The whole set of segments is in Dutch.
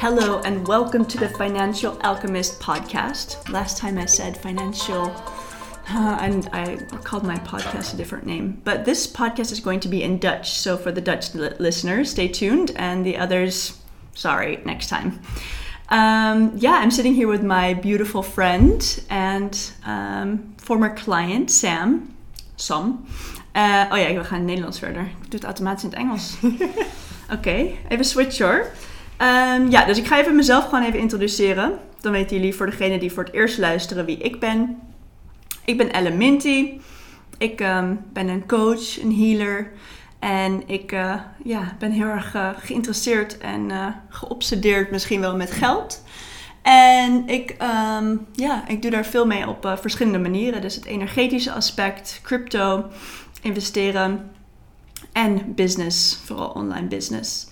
Hello and welcome to the Financial Alchemist podcast. Last time I said financial, uh, and I called my podcast a different name. But this podcast is going to be in Dutch, so for the Dutch li- listeners, stay tuned, and the others, sorry, next time. Um, yeah, I'm sitting here with my beautiful friend and um, former client, Sam. Sam. Uh, oh ja, we gaan in Nederlands verder. Ik doe het automatisch in het Engels. Oké, even switch hoor. Ehm, ja, dus ik ga even mezelf gewoon even introduceren. Dan weten jullie voor degene die voor het eerst luisteren wie ik ben. Ik ben Ellen Minty. Ik ehm, ben een coach, een healer. En ik uh, ja, ben heel erg uh, geïnteresseerd en uh, geobsedeerd misschien wel met geld. En ik, um, ja, ik doe daar veel mee op verschillende manieren. Dus het energetische aspect, crypto, investeren en business, vooral online business.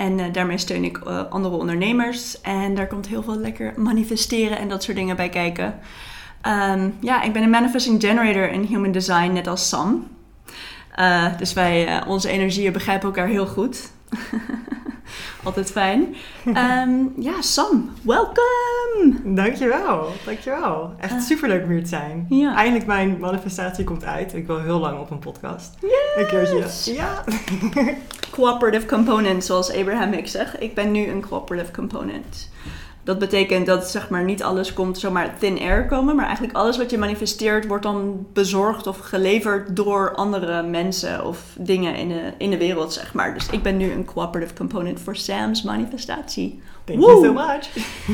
En uh, daarmee steun ik uh, andere ondernemers. En daar komt heel veel lekker manifesteren en dat soort dingen bij kijken. Um, ja, ik ben een manifesting generator in human design, net als Sam. Uh, dus wij, onze energieën begrijpen elkaar heel goed. Altijd fijn. Um, ja, Sam, welkom! Dankjewel, dankjewel. Echt uh, superleuk om hier te zijn. Ja. Eindelijk mijn manifestatie komt uit. Ik wil heel lang op een podcast. Yes. Een keertje. Ja. cooperative component, zoals Abraham Hicks zegt. Ik ben nu een cooperative component. Dat betekent dat zeg maar, niet alles komt zomaar thin air komen, maar eigenlijk alles wat je manifesteert wordt dan bezorgd of geleverd door andere mensen of dingen in de, in de wereld, zeg maar. Dus ik ben nu een cooperative component voor Sam's manifestatie. Thank you so much.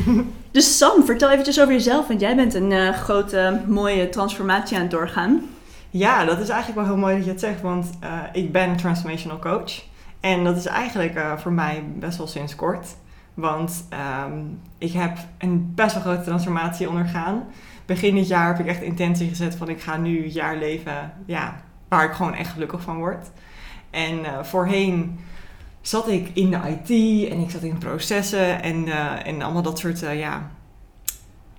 dus Sam, vertel eventjes over jezelf, want jij bent een uh, grote, mooie transformatie aan het doorgaan. Ja, dat is eigenlijk wel heel mooi dat je het zegt, want uh, ik ben een transformational coach. En dat is eigenlijk uh, voor mij best wel sinds kort. Want um, ik heb een best wel grote transformatie ondergaan. Begin dit jaar heb ik echt intentie gezet van ik ga nu een jaar leven ja, waar ik gewoon echt gelukkig van word. En uh, voorheen zat ik in de IT en ik zat in processen en, uh, en allemaal dat soort ja,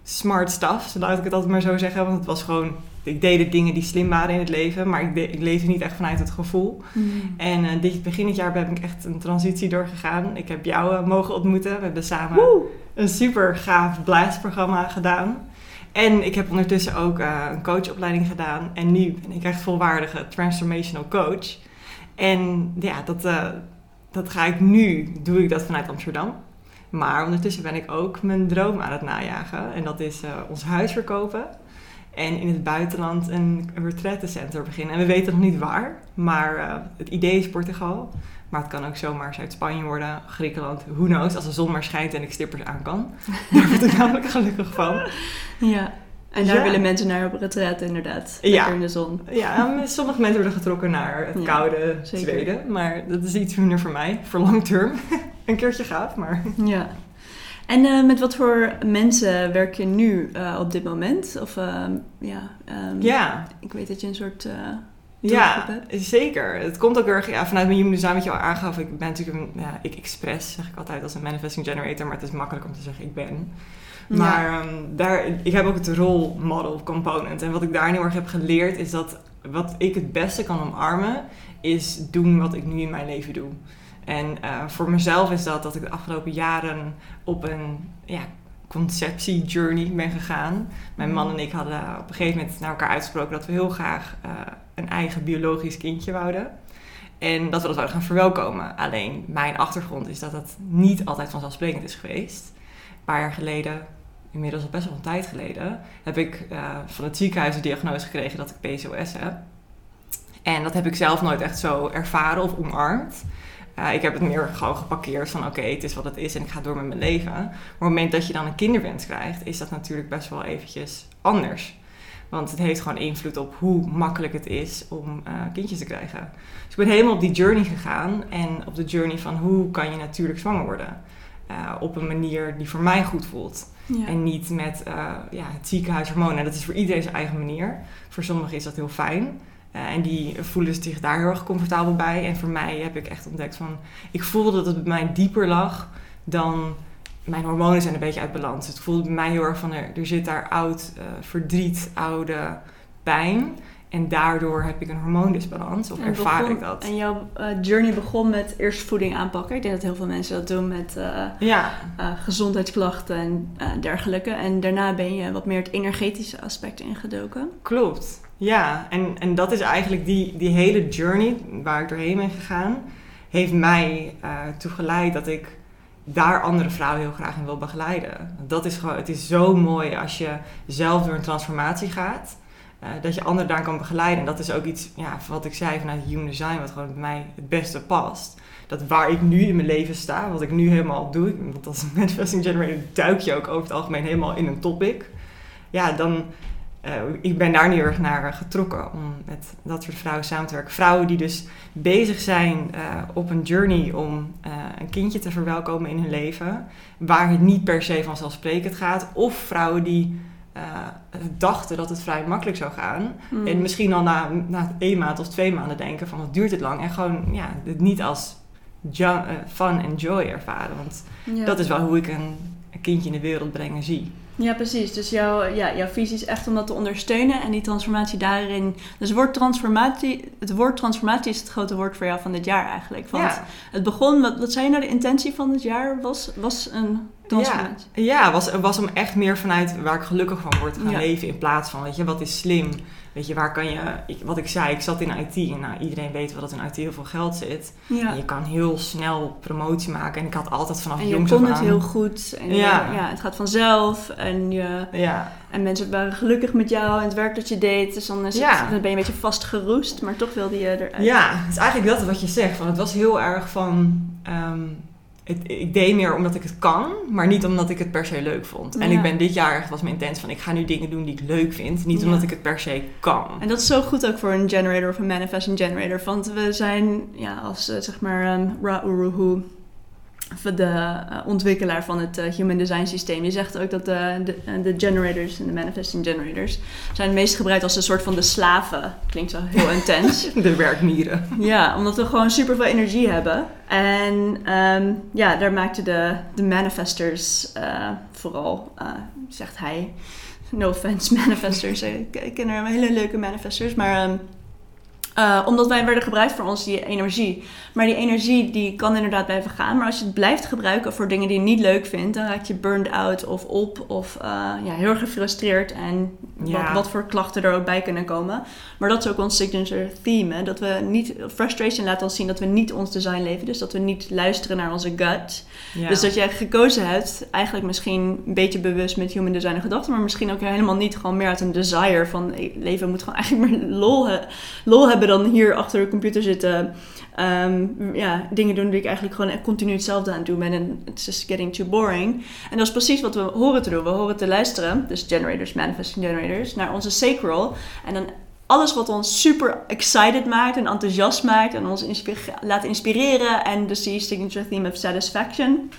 smart stuff, laat ik het altijd maar zo zeggen. Want het was gewoon, ik deed de dingen die slim waren in het leven, maar ik, de, ik leefde niet echt vanuit het gevoel. Mm. En uh, dit begin dit jaar heb ik echt een transitie doorgegaan. Ik heb jou uh, mogen ontmoeten. We hebben samen Woe! een super gaaf blastprogramma gedaan. En ik heb ondertussen ook uh, een coachopleiding gedaan. En nu ben ik echt volwaardige transformational coach. En ja, dat, dat ga ik nu, doe ik dat vanuit Amsterdam. Maar ondertussen ben ik ook mijn droom aan het najagen. En dat is ons huis verkopen. En in het buitenland een retraitecenter beginnen. En we weten nog niet waar. Maar uh, het idee is Portugal. Maar het kan ook zomaar Zuid-Spanje worden, Griekenland, who knows. Als de zon maar schijnt en ik stippers aan kan. Daar word ik namelijk gelukkig van. Ja. En daar Ja. willen mensen naar op retraite inderdaad. Ja. In de zon. Ja, sommige mensen worden getrokken naar het Ja, koude zeker. Zweden. Maar dat is iets minder voor mij. Voor long term. een keertje gaaf, maar... Ja. En uh, met wat voor mensen werk je nu uh, op dit moment? Of uh, ja, um, Ja, ik weet dat je een soort uh, Ja, hebt. zeker. Het komt ook heel erg ja, vanuit mijn human design wat je al aangaf. Ik ben natuurlijk een, ja, ik express, zeg ik altijd als een manifesting generator, maar het is makkelijk om te zeggen ik ben. Maar Ja. ehm, daar, ik heb ook het role model component. En wat ik daar heel erg heb geleerd is dat wat ik het beste kan omarmen, is doen wat ik nu in mijn leven doe. En eh, voor mezelf is dat dat ik de afgelopen jaren op een ja, conceptie-journey ben gegaan. Mijn man en ik hadden op een gegeven moment naar elkaar uitgesproken dat we heel graag eh, een eigen biologisch kindje wouden. En dat we dat zouden gaan verwelkomen. Alleen mijn achtergrond is dat dat niet altijd vanzelfsprekend is geweest. Een paar jaar geleden, inmiddels al best wel een tijd geleden, heb ik eh, van het ziekenhuis de diagnose gekregen dat ik PCOS heb. En dat heb ik zelf nooit echt zo ervaren of omarmd. Uh, ik heb het meer gewoon geparkeerd van oké, het is wat het is en ik ga door met mijn leven. Maar op het moment dat je dan een kinderwens krijgt, is dat natuurlijk best wel eventjes anders. Want het heeft gewoon invloed op hoe makkelijk het is om uh, kindjes te krijgen. Dus ik ben helemaal op die journey gegaan. En op de journey van hoe kan je natuurlijk zwanger worden. Uh, op een manier die voor mij goed voelt. Ja. En niet met uh, ja, het ziekenhuishormoon. En dat is voor iedereen zijn eigen manier. Voor sommigen is dat heel fijn. Uh, en die voelen zich daar heel erg comfortabel bij. En voor mij heb ik echt ontdekt van... Ik voelde dat het bij mij dieper lag dan... Mijn hormonen zijn een beetje uit balans. Het voelde bij mij heel erg van... Er, er zit daar oud uh, verdriet, oude pijn. En daardoor heb ik een hormoondisbalans, of En ervaar begon- ik dat. En jouw eh, journey begon met eerst voeding aanpakken. Ik denk dat heel veel mensen dat doen met eh, Ja, eh, gezondheidsklachten en eh, dergelijke. En daarna ben je wat meer het energetische aspect ingedoken. klopt. Ja, en, en dat is eigenlijk die, die hele journey waar ik doorheen ben gegaan, heeft mij geleid dat ik daar andere vrouwen heel graag in wil begeleiden. Dat is gewoon, het is zo mooi als je zelf door een transformatie gaat, eh, dat je anderen daar kan begeleiden. En dat is ook iets, ja, wat ik zei vanuit Human Design, wat gewoon bij mij het beste past. Dat waar ik nu in mijn leven sta, wat ik nu helemaal doe, want als manifesting generator duik je ook over het algemeen helemaal in een topic. Ja, dan, ik ben daar nu erg naar getrokken om met dat soort vrouwen samen te werken. Vrouwen die dus bezig zijn eh, op een journey om eh, een kindje te verwelkomen in hun leven, waar het niet per se vanzelfsprekend gaat. Of vrouwen die eh, dachten dat het vrij makkelijk zou gaan. Mm. En misschien al na, na één maand of twee maanden denken van wat duurt het lang. En gewoon ja, het niet als eh, fun en joy ervaren. Want Ja. dat is wel hoe ik een, een kindje in de wereld breng en zie. Ja, precies. Dus jouw, ja, jouw visie is echt om dat te ondersteunen en die transformatie daarin. Dus het woord transformatie, het woord transformatie is het grote woord voor jou van dit jaar eigenlijk. Want Ja. het begon, wat, wat zei je nou, de intentie van dit jaar was, was een transformatie. Ja, was, was om echt meer vanuit waar ik gelukkig van word te gaan Ja. leven. In plaats van, weet je, wat is slim? Weet je, waar kan je... Ik, wat ik zei, ik zat in IT. En nou, iedereen weet wel dat in IT heel veel geld zit. Ja. En je kan heel snel promotie maken. En ik had altijd vanaf En je jongs kon af het aan- heel goed. En Ja. ja. ja, het gaat vanzelf. En, je, Ja, en mensen waren gelukkig met jou en het werk dat je deed. Dus dan, is het- Ja. dan ben je een beetje vastgeroest, maar toch wilde je eruit. Ja, het is eigenlijk dat wat je zegt. Van, het was heel erg van... ehm, ik deed meer omdat ik het kan, maar niet omdat ik het per se leuk vond. En ik ben dit jaar echt was mijn intentie van... ik ga nu dingen doen die ik leuk vind. Niet Ja. omdat ik het per se kan. En dat is zo goed ook voor een generator of een manifesting generator. Want we zijn, ja, als eh, zeg maar um, Ra Uruhu, de eh, ontwikkelaar van het eh, Human Design systeem, die zegt ook dat de, de, eh, de generators en de manifesting generators zijn het meest gebruikt als een soort van de slaven. Klinkt zo heel intens. De werkmieren. Ja, omdat we gewoon super veel energie hebben. En ehm, ja, daar maakten de, de manifestors vooral, zegt hij. No offense, manifestors. ik, ik ken er hele leuke manifestors. Maar ehm, eh, omdat wij werden gebruikt voor ons die energie. Maar die energie die kan inderdaad blijven gaan. Maar als je het blijft gebruiken voor dingen die je niet leuk vindt, dan raak je burned out of op. Of eh, ja, heel erg gefrustreerd. En Ja. wat, wat voor klachten er ook bij kunnen komen. Maar dat is ook ons signature theme. Hè? Dat we niet. Frustration laat ons zien dat we niet ons design leven. Dus dat we niet luisteren naar onze gut. Ja. Dus dat jij gekozen hebt, eigenlijk misschien een beetje bewust met human design en gedachten, maar misschien ook helemaal niet, gewoon meer uit een desire van leven moet gewoon eigenlijk meer lol, he- lol hebben dan hier achter de computer zitten. Ehm, ja, dingen doen die ik eigenlijk gewoon continu hetzelfde aan het doen en it's just getting too boring. En dat is precies wat we horen te doen. We horen te luisteren, dus generators, manifesting generators, naar onze sacral. En dan alles wat ons super excited maakt en enthousiast maakt en ons inspi- laat inspireren. En dus die signature theme of satisfaction.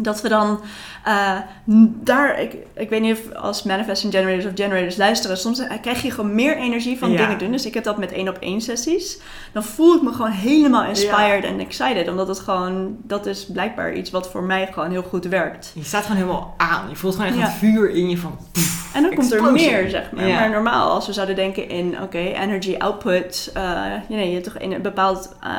Dat we dan eh, daar, ik, ik weet niet of als manifesting generators of generators luisteren, soms eh, krijg je gewoon meer energie van Ja. dingen doen. Dus ik heb dat met één op één sessies. Dan voel ik me gewoon helemaal inspired en excited. Omdat het gewoon, dat is blijkbaar iets wat voor mij gewoon heel goed werkt. Je staat gewoon helemaal aan. Je voelt gewoon echt Ja. het vuur in je van... En dan komt er meer, zeg maar. Maar normaal, als we zouden denken in, oké, energy output. eh, ja, nee, je hebt toch een bepaald eh,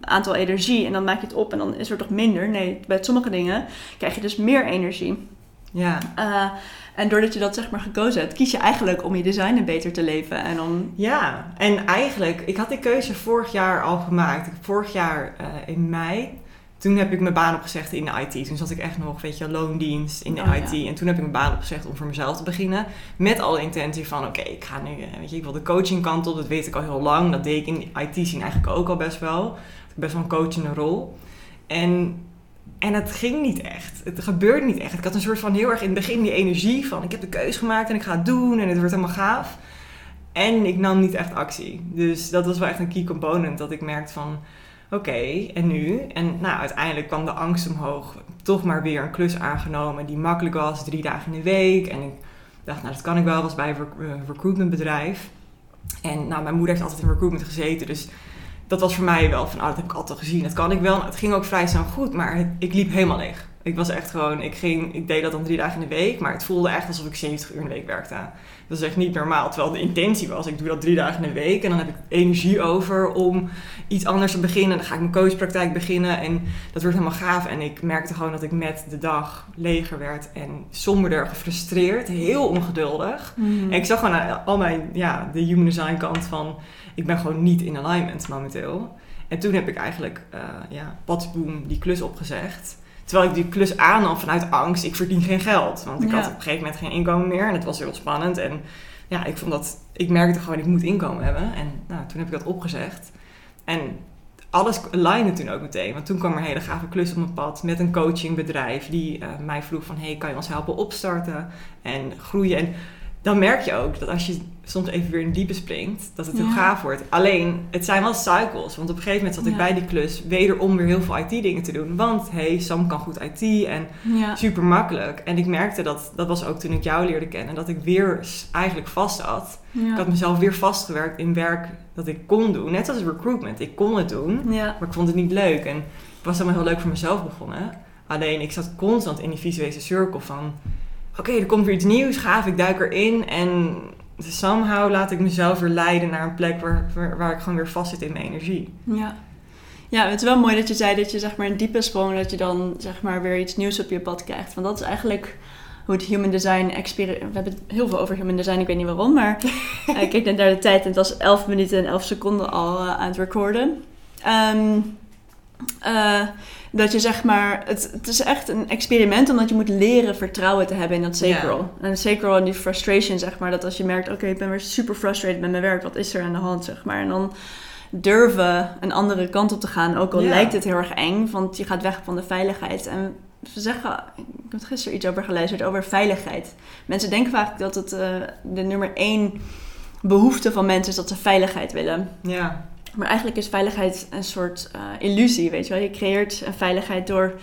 aantal energie en dan maak je het op en dan is er toch minder. Nee, bij sommige dingen krijg je dus meer energie. Ja. Eh, en doordat je dat zeg maar gekozen hebt, kies je eigenlijk om je design beter te leven. En om, Ja, en eigenlijk, ik had die keuze vorig jaar al gemaakt. Vorig jaar eh, in mei, toen heb ik mijn baan opgezegd in de IT. Toen zat ik echt nog, weet je, loondienst in de Oh, IT. ja. En toen heb ik mijn baan opgezegd om voor mezelf te beginnen. Met alle intentie van, oké, ik ga nu, eh, weet je, ik wil de coaching kant op. Dat weet ik al heel lang. Dat deed ik in IT zien eigenlijk ook al best wel. Best wel een coachende rol. En en het ging niet echt. Het gebeurde niet echt. Ik had een soort van heel erg in het begin die energie van... ik heb de keuze gemaakt en ik ga het doen en het wordt helemaal gaaf. En ik nam niet echt actie. Dus dat was wel echt een key component. Dat ik merkte van... oké, en nu? En nou, uiteindelijk kwam de angst omhoog. Toch maar weer een klus aangenomen die makkelijk was. Drie dagen in de week. En ik dacht, nou dat kan ik wel. was bij een eh, recruitmentbedrijf. En nou, mijn moeder heeft altijd in recruitment gezeten. Dus dat was voor mij wel van, ah, dat heb ik altijd al gezien. Dat kan ik wel. Nou, het ging ook vrij snel goed, maar het- ik liep helemaal leeg. Ik was echt gewoon, ik, ging, ik deed dat dan drie dagen in de week, maar het voelde echt alsof ik 70 uur in de week werkte. Dat is echt niet normaal. Terwijl de intentie was, ik doe dat drie dagen in de week en dan heb ik energie over om iets anders te beginnen. Dan ga ik mijn coachpraktijk beginnen en dat wordt helemaal gaaf. En ik merkte gewoon dat ik met de dag leger werd en somberder, gefrustreerd, heel ongeduldig. Mhm. En ik zag gewoon al mijn, ja, de human design kant van, ik ben gewoon niet in alignment momenteel. En toen heb ik eigenlijk, eh ja, patsboom, die klus opgezegd. Terwijl ik die klus aannam vanuit angst, ik verdien geen geld. Want ik Ja. had op een gegeven moment geen inkomen meer en het was heel spannend. En ja, ik vond dat, ik merkte gewoon, ik moet inkomen hebben. En nou, toen heb ik dat opgezegd. En alles aligende toen ook meteen. Want toen kwam er een hele gave klus op mijn pad met een coachingbedrijf die eh, mij vroeg van, hey, kan je ons helpen opstarten en groeien? En dan merk je ook dat als je soms even weer in diepe springt, dat het heel Ja. gaaf wordt. Alleen, het zijn wel cycles. Want op een gegeven moment zat ik bij die klus wederom weer heel veel IT-dingen te doen. Want, hey, Sam kan goed IT en ja. super makkelijk. En ik merkte dat, dat was ook toen ik jou leerde kennen, dat ik weer eigenlijk vast zat. Ik had mezelf weer vastgewerkt in werk dat ik kon doen. Net als recruitment. Ik kon het doen. Maar ik vond het niet leuk. En ik was allemaal heel leuk voor mezelf begonnen. Alleen ik zat constant in die visuele cirkel van... Oké, er komt weer iets nieuws, gaaf, ik duik erin. En somehow laat ik mezelf weer leiden naar een plek waar, waar, waar ik gewoon weer vast zit in mijn energie. Ja. Ja, het is wel mooi dat je zei dat je zeg maar een diepe sprong, dat je dan zeg maar weer iets nieuws op je pad krijgt. Want dat is eigenlijk hoe het human design experiment... We hebben het heel veel over human design, ik weet niet waarom, maar eh, ik keek net naar de tijd en het was 11 minuten en 11 seconden al eh, aan het recorden. Ehm, eh, dat je zeg maar, het, het is echt een experiment omdat je moet leren vertrouwen te hebben in dat sacral. En sacral en die frustration zeg maar, dat als je merkt, oké, ik ben weer super frustrated met mijn werk, wat is er aan de hand zeg maar. En dan durven een andere kant op te gaan, ook al lijkt het heel erg eng, want je gaat weg van de veiligheid. En ze zeggen, ik heb er gisteren iets over geluisterd, over veiligheid. Mensen denken vaak dat het eh, de nummer één behoefte van mensen is dat ze veiligheid willen. Ja, Maar eigenlijk is veiligheid een soort eh, illusie, weet je wel. Je creëert een veiligheid door,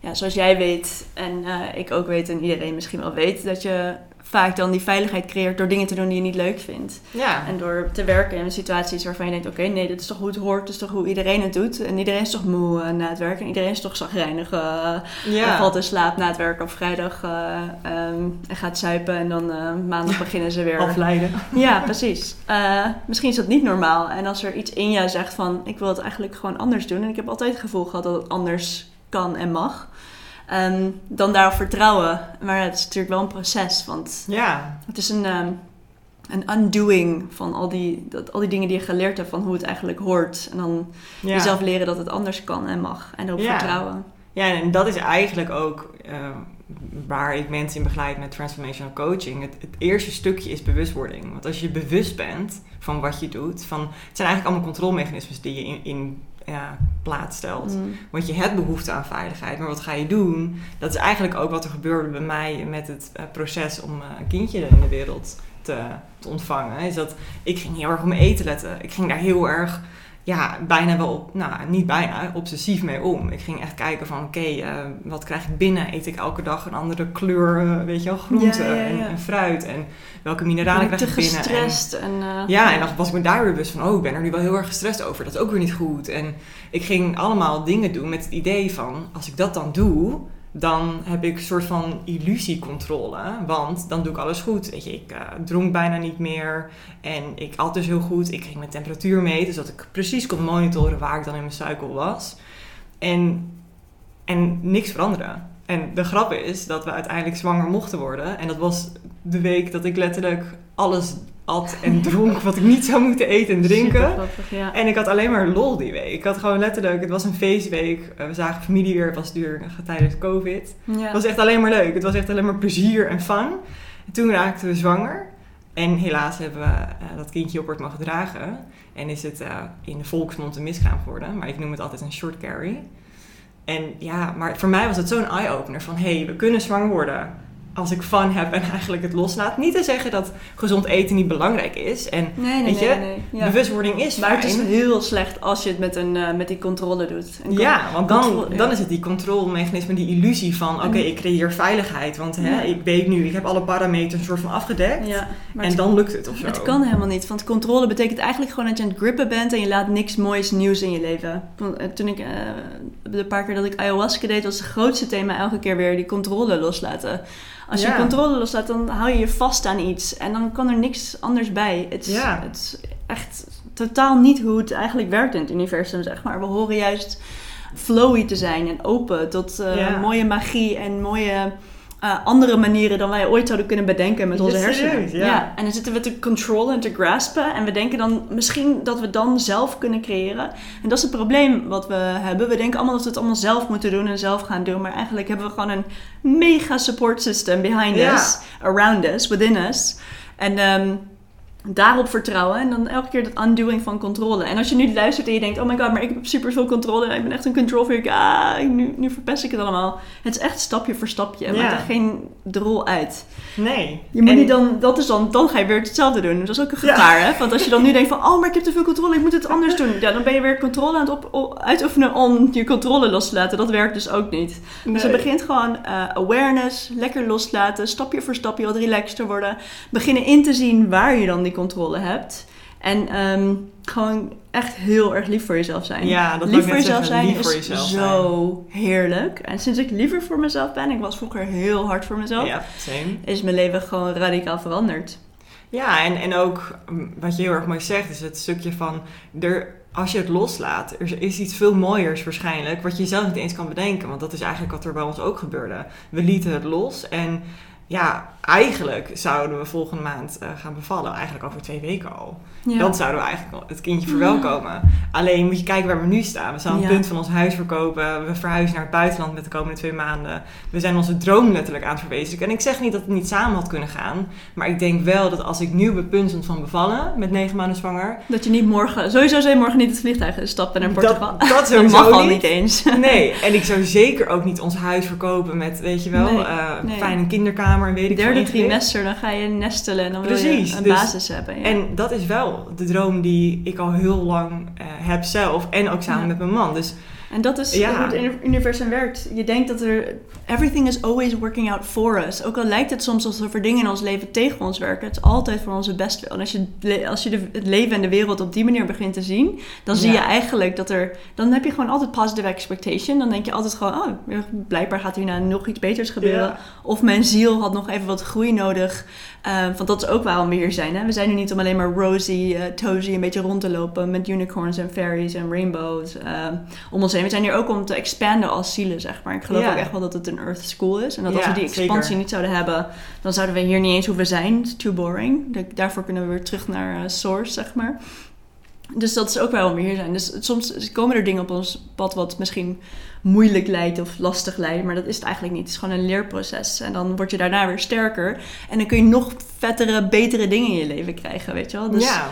ja, zoals jij weet en eh, ik ook weet en iedereen misschien wel weet, dat je vaak dan die veiligheid creëert door dingen te doen die je niet leuk vindt. ja. En door te werken in situaties waarvan je denkt, oké, nee, dit is toch hoe het hoort, dit is toch hoe iedereen het doet. En iedereen is toch moe eh, na het werk en iedereen is toch zagrijnig. ja. en valt in slaap na het werk op vrijdag eh, ehm, en gaat zuipen en dan maandag beginnen ze weer. Afleiden. Ja, precies. Misschien is dat niet normaal. En als er iets in jou zegt van ik wil het eigenlijk gewoon anders doen. En ik heb altijd het gevoel gehad dat het anders kan en mag. Ehm, dan daarop vertrouwen. Maar het is natuurlijk wel een proces. Want Ja, het is een, ehm, een undoing van al die, dat, al die dingen die je geleerd hebt van hoe het eigenlijk hoort. En dan ja. jezelf leren dat het anders kan en mag. En erop Ja. vertrouwen. Ja, en dat is eigenlijk ook eh, waar ik mensen in begeleid met transformational coaching. Het, het eerste stukje is bewustwording. Want als je bewust bent van wat je doet, van, het zijn eigenlijk allemaal controlemechanismes die je in, in ja, plaats stelt. Mm. Want je hebt behoefte aan veiligheid, maar wat ga je doen? Dat is eigenlijk ook wat er gebeurde bij mij met het eh, proces om eh, een kindje in de wereld te, te ontvangen. Is dat ik ging heel erg mijn eten letten. Ik ging daar heel erg, ja, bijna wel, op, nou niet bijna, obsessief mee om. Ik ging echt kijken van, oké, eh, wat krijg ik binnen? Eet ik elke dag een andere kleur, eh, weet je wel, groente Ja, ja, ja. En, en fruit? En welke mineralen krijg ik binnen? En- gestrest. En, eh, ja, en dan was ik me daar weer bewust van, oh, ik ben er nu wel heel erg gestrest over. Dat is ook weer niet goed. En ik ging allemaal dingen doen met het idee van, als ik dat dan doe, dan heb ik een soort van illusiecontrole. Want dan doe ik alles goed. Weet je, ik eh, dronk bijna niet meer. En ik at dus heel goed. Ik ging mijn temperatuur meten, zodat ik precies kon monitoren waar ik dan in mijn cycle was. En, en niks veranderde. En de grap is dat we uiteindelijk zwanger mochten worden. En dat was de week dat ik letterlijk alles at en dronk wat ik niet zou moeten eten en drinken. ja. En ik had alleen maar lol die week. Ik had gewoon letterlijk, het was een feestweek. Eh, We zagen familie weer, het was duur tijdens COVID. Ja. Het was echt alleen maar leuk. Het was echt alleen maar plezier en fun. En toen raakten we zwanger. En helaas hebben we eh, dat kindje op mogen dragen. En is het eh, in de volksmond een miskraam geworden. Maar ik noem het altijd een short carry. En ja, maar voor mij was het zo'n eye-opener van... hé, hey, we kunnen zwanger worden. Als ik fun heb en eigenlijk het loslaat. Niet te zeggen dat gezond eten niet belangrijk is. En Nee, nee, weet nee. je, nee. Ja. bewustwording is Maar het is heel slecht als je het met, een, eh, met die controle doet. Een Ja, want dan, controle- dan ja. is het die controlemechanisme, die illusie van... oké, En- ik creëer veiligheid, want hè, ik weet nu... ik heb alle parameters een soort van afgedekt. En het, dan lukt het of zo. het kan helemaal niet. Want controle betekent eigenlijk gewoon dat je aan het grippen bent en je laat niks moois nieuws in je leven. Eh, Toen ik eh, de paar keer dat ik ayahuasca deed, was het grootste thema elke keer weer die controle loslaten. Als je controle loslaat, dan hou je je vast aan iets en dan kan er niks anders bij. Het is, Ja. het is echt totaal niet hoe het eigenlijk werkt in het universum, zeg maar. We horen juist flowy te zijn en open tot eh, mooie magie en mooie eh, andere manieren dan wij ooit zouden kunnen bedenken met onze hersenen. serieus, ja. En dan zitten we te controllen en te graspen en we denken dan misschien dat we dan zelf kunnen creëren. En dat is het probleem wat we hebben. We denken allemaal dat we het allemaal zelf moeten doen en zelf gaan doen, maar eigenlijk hebben we gewoon een mega support system behind us, around us, within us. En ehm, daarop vertrouwen en dan elke keer dat undoing van controle. En als je nu luistert en je denkt, oh my god, maar ik heb super veel controle ik ben echt een control freak, ah, nu, nu verpest ik het allemaal. Het is echt stapje voor stapje, Ja. maakt er geen drol uit. Nee. Je moet En- niet dan, dat is dan, dan ga je weer hetzelfde doen. Dat is ook een Ja. gevaar, hè? Want als je dan nu denkt van, oh, maar ik heb te veel controle, ik moet het anders doen. Ja, dan ben je weer controle aan het op, op- uitoefenen om je controle los te laten. Dat werkt dus ook niet. Dus het begint gewoon eh, awareness, lekker loslaten, stapje voor stapje wat relaxter worden. Beginnen in te zien waar je dan die controle hebt. En ehm, gewoon echt heel erg lief voor jezelf zijn. Ja, dat lief voor jezelf zeggen, zijn lief voor is jezelf zo heerlijk. En sinds ik liever voor mezelf ben, ik was vroeger heel hard voor mezelf, Ja, same. is mijn leven gewoon radicaal veranderd. Ja, en, en ook mm, wat je heel erg mooi zegt, is het stukje van er, als je het loslaat, er is iets veel mooiers waarschijnlijk, wat je zelf niet eens kan bedenken. Want dat is eigenlijk wat er bij ons ook gebeurde. We lieten het los en ja, eigenlijk zouden we volgende maand eh, gaan bevallen. Eigenlijk over twee weken al. Ja. Dan zouden we eigenlijk het kindje verwelkomen. Alleen moet je kijken waar we nu staan. We het Ja. punt van ons huis verkopen. We verhuizen naar het buitenland met de komende twee maanden. We zijn onze droom letterlijk aan het verwezenlijken. En ik zeg niet dat het niet samen had kunnen gaan. Maar ik denk wel dat als ik nu op het punt stond van bevallen, met negen maanden zwanger. Dat je niet morgen, sowieso zou je morgen niet het vliegtuig stappen naar Portugal. Dat, dat Dat mag al niet. eens. Nee, en ik zou zeker ook niet ons huis verkopen met, weet je wel, Nee, eh, nee. fijne kinderkamer en weet ik Derde trimester, dan ga je nestelen en dan wil je een dus- basis hebben. Ja. En dat is wel de droom die ik al heel lang eh, heb zelf. En ook samen Ja. met mijn man. Dus En dat is Ja. hoe het uni- universum werkt. Je denkt dat er... Everything is always working out for us. Ook al lijkt het soms alsof er dingen in ons leven tegen ons werken. Het is altijd voor onze bestwil. En als je, als je de, het leven en de wereld op die manier begint te zien... dan zie je eigenlijk dat er... Dan heb je gewoon altijd positive expectation. Dan denk je altijd gewoon... Oh, blijkbaar gaat hierna nog iets beters gebeuren. Ja. Of mijn ziel had nog even wat groei nodig. Eh, want dat is ook waarom we hier zijn. Hè? We zijn nu niet om alleen maar rosy, eh tozy, een beetje rond te lopen met unicorns en fairies en rainbows eh, om ons heen. We zijn hier ook om te expanden als zielen, zeg maar. Ik geloof ook echt wel dat het een Earth School is. En dat als we die expansie zeker. niet zouden hebben, dan zouden we hier niet eens hoeven zijn. It's too boring. Da- Daarvoor kunnen we weer terug naar eh, source, zeg maar. Dus dat is ook waarom we hier zijn. Dus soms komen er dingen op ons pad wat misschien moeilijk lijkt of lastig lijkt. Maar dat is het eigenlijk niet. Het is gewoon een leerproces. En dan word je daarna weer sterker. En dan kun je nog vettere, betere dingen in je leven krijgen, weet je wel. Dus ja,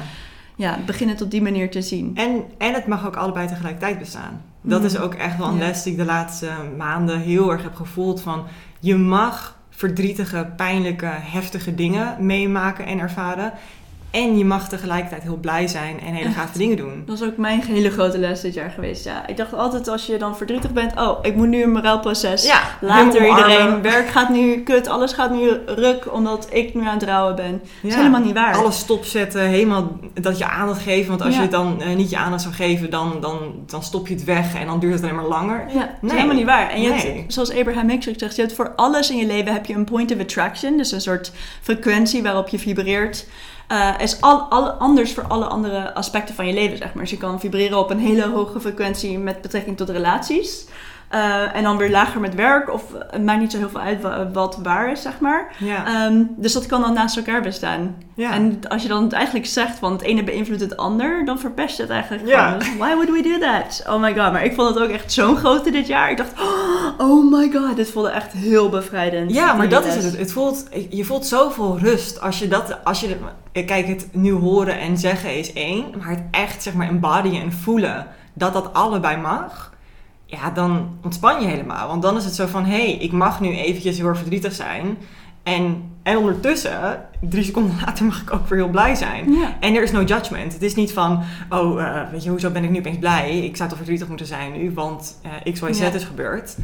ja. begin het op die manier te zien. En, en het mag ook allebei tegelijkertijd bestaan. Dat Mm. is ook echt wel een Ja. les die ik de laatste maanden heel erg heb gevoeld. Van je mag verdrietige, pijnlijke, heftige dingen meemaken en ervaren. En je mag tegelijkertijd heel blij zijn en hele gave dingen doen. Dat is ook mijn hele grote les dit jaar geweest. Ja, ik dacht altijd als je dan verdrietig bent, oh, ik moet nu een moraalproces. Ja, Later iedereen, werk gaat nu kut, alles gaat nu ruk omdat ik nu aan het rouwen ben. Dat is Ja. helemaal niet waar. Alles stopzetten, helemaal dat je aandacht geven. Want als Ja. je het dan eh, niet je aandacht zou geven, dan, dan, dan stop je het weg en dan duurt het alleen maar langer. Ja, dat is helemaal niet waar. En je Nee. hebt, zoals Abraham Hicks ook zegt, je hebt voor alles in je leven heb je een point of attraction. Dus een soort frequentie waarop je vibreert. Eh, is al, al, anders voor alle andere aspecten van je leven, zeg maar. Dus je kan vibreren op een hele hoge frequentie met betrekking tot relaties. Eh, en dan weer lager met werk. Of het maakt niet zo heel veel uit wa- wat waar is, zeg maar. Ja. Ehm, dus dat kan dan naast elkaar bestaan. ja. En als je dan eigenlijk zegt van het ene beïnvloedt het ander, dan verpest je het eigenlijk Ja. gewoon. Dus why would we do that? Oh my god, maar ik vond het ook echt zo'n grote dit jaar. Ik dacht, oh my god, dit voelde echt heel bevrijdend. Ja, maar dat is het. het voelt, je voelt zoveel rust als je dat, als je, kijk, het nu horen en zeggen is één, maar het echt, zeg maar, embodyen en voelen dat dat allebei mag, ja, dan ontspan je helemaal. Want dan is het zo van, hé, hey, ik mag nu eventjes heel erg verdrietig zijn En, en ondertussen, drie seconden later, mag ik ook weer heel blij zijn. Ja. En er is no judgment. Het is niet van, oh, eh, weet je, hoezo ben ik nu opeens blij? Ik zou toch verdrietig moeten zijn nu, want eh X, Y, Z Ja. is gebeurd.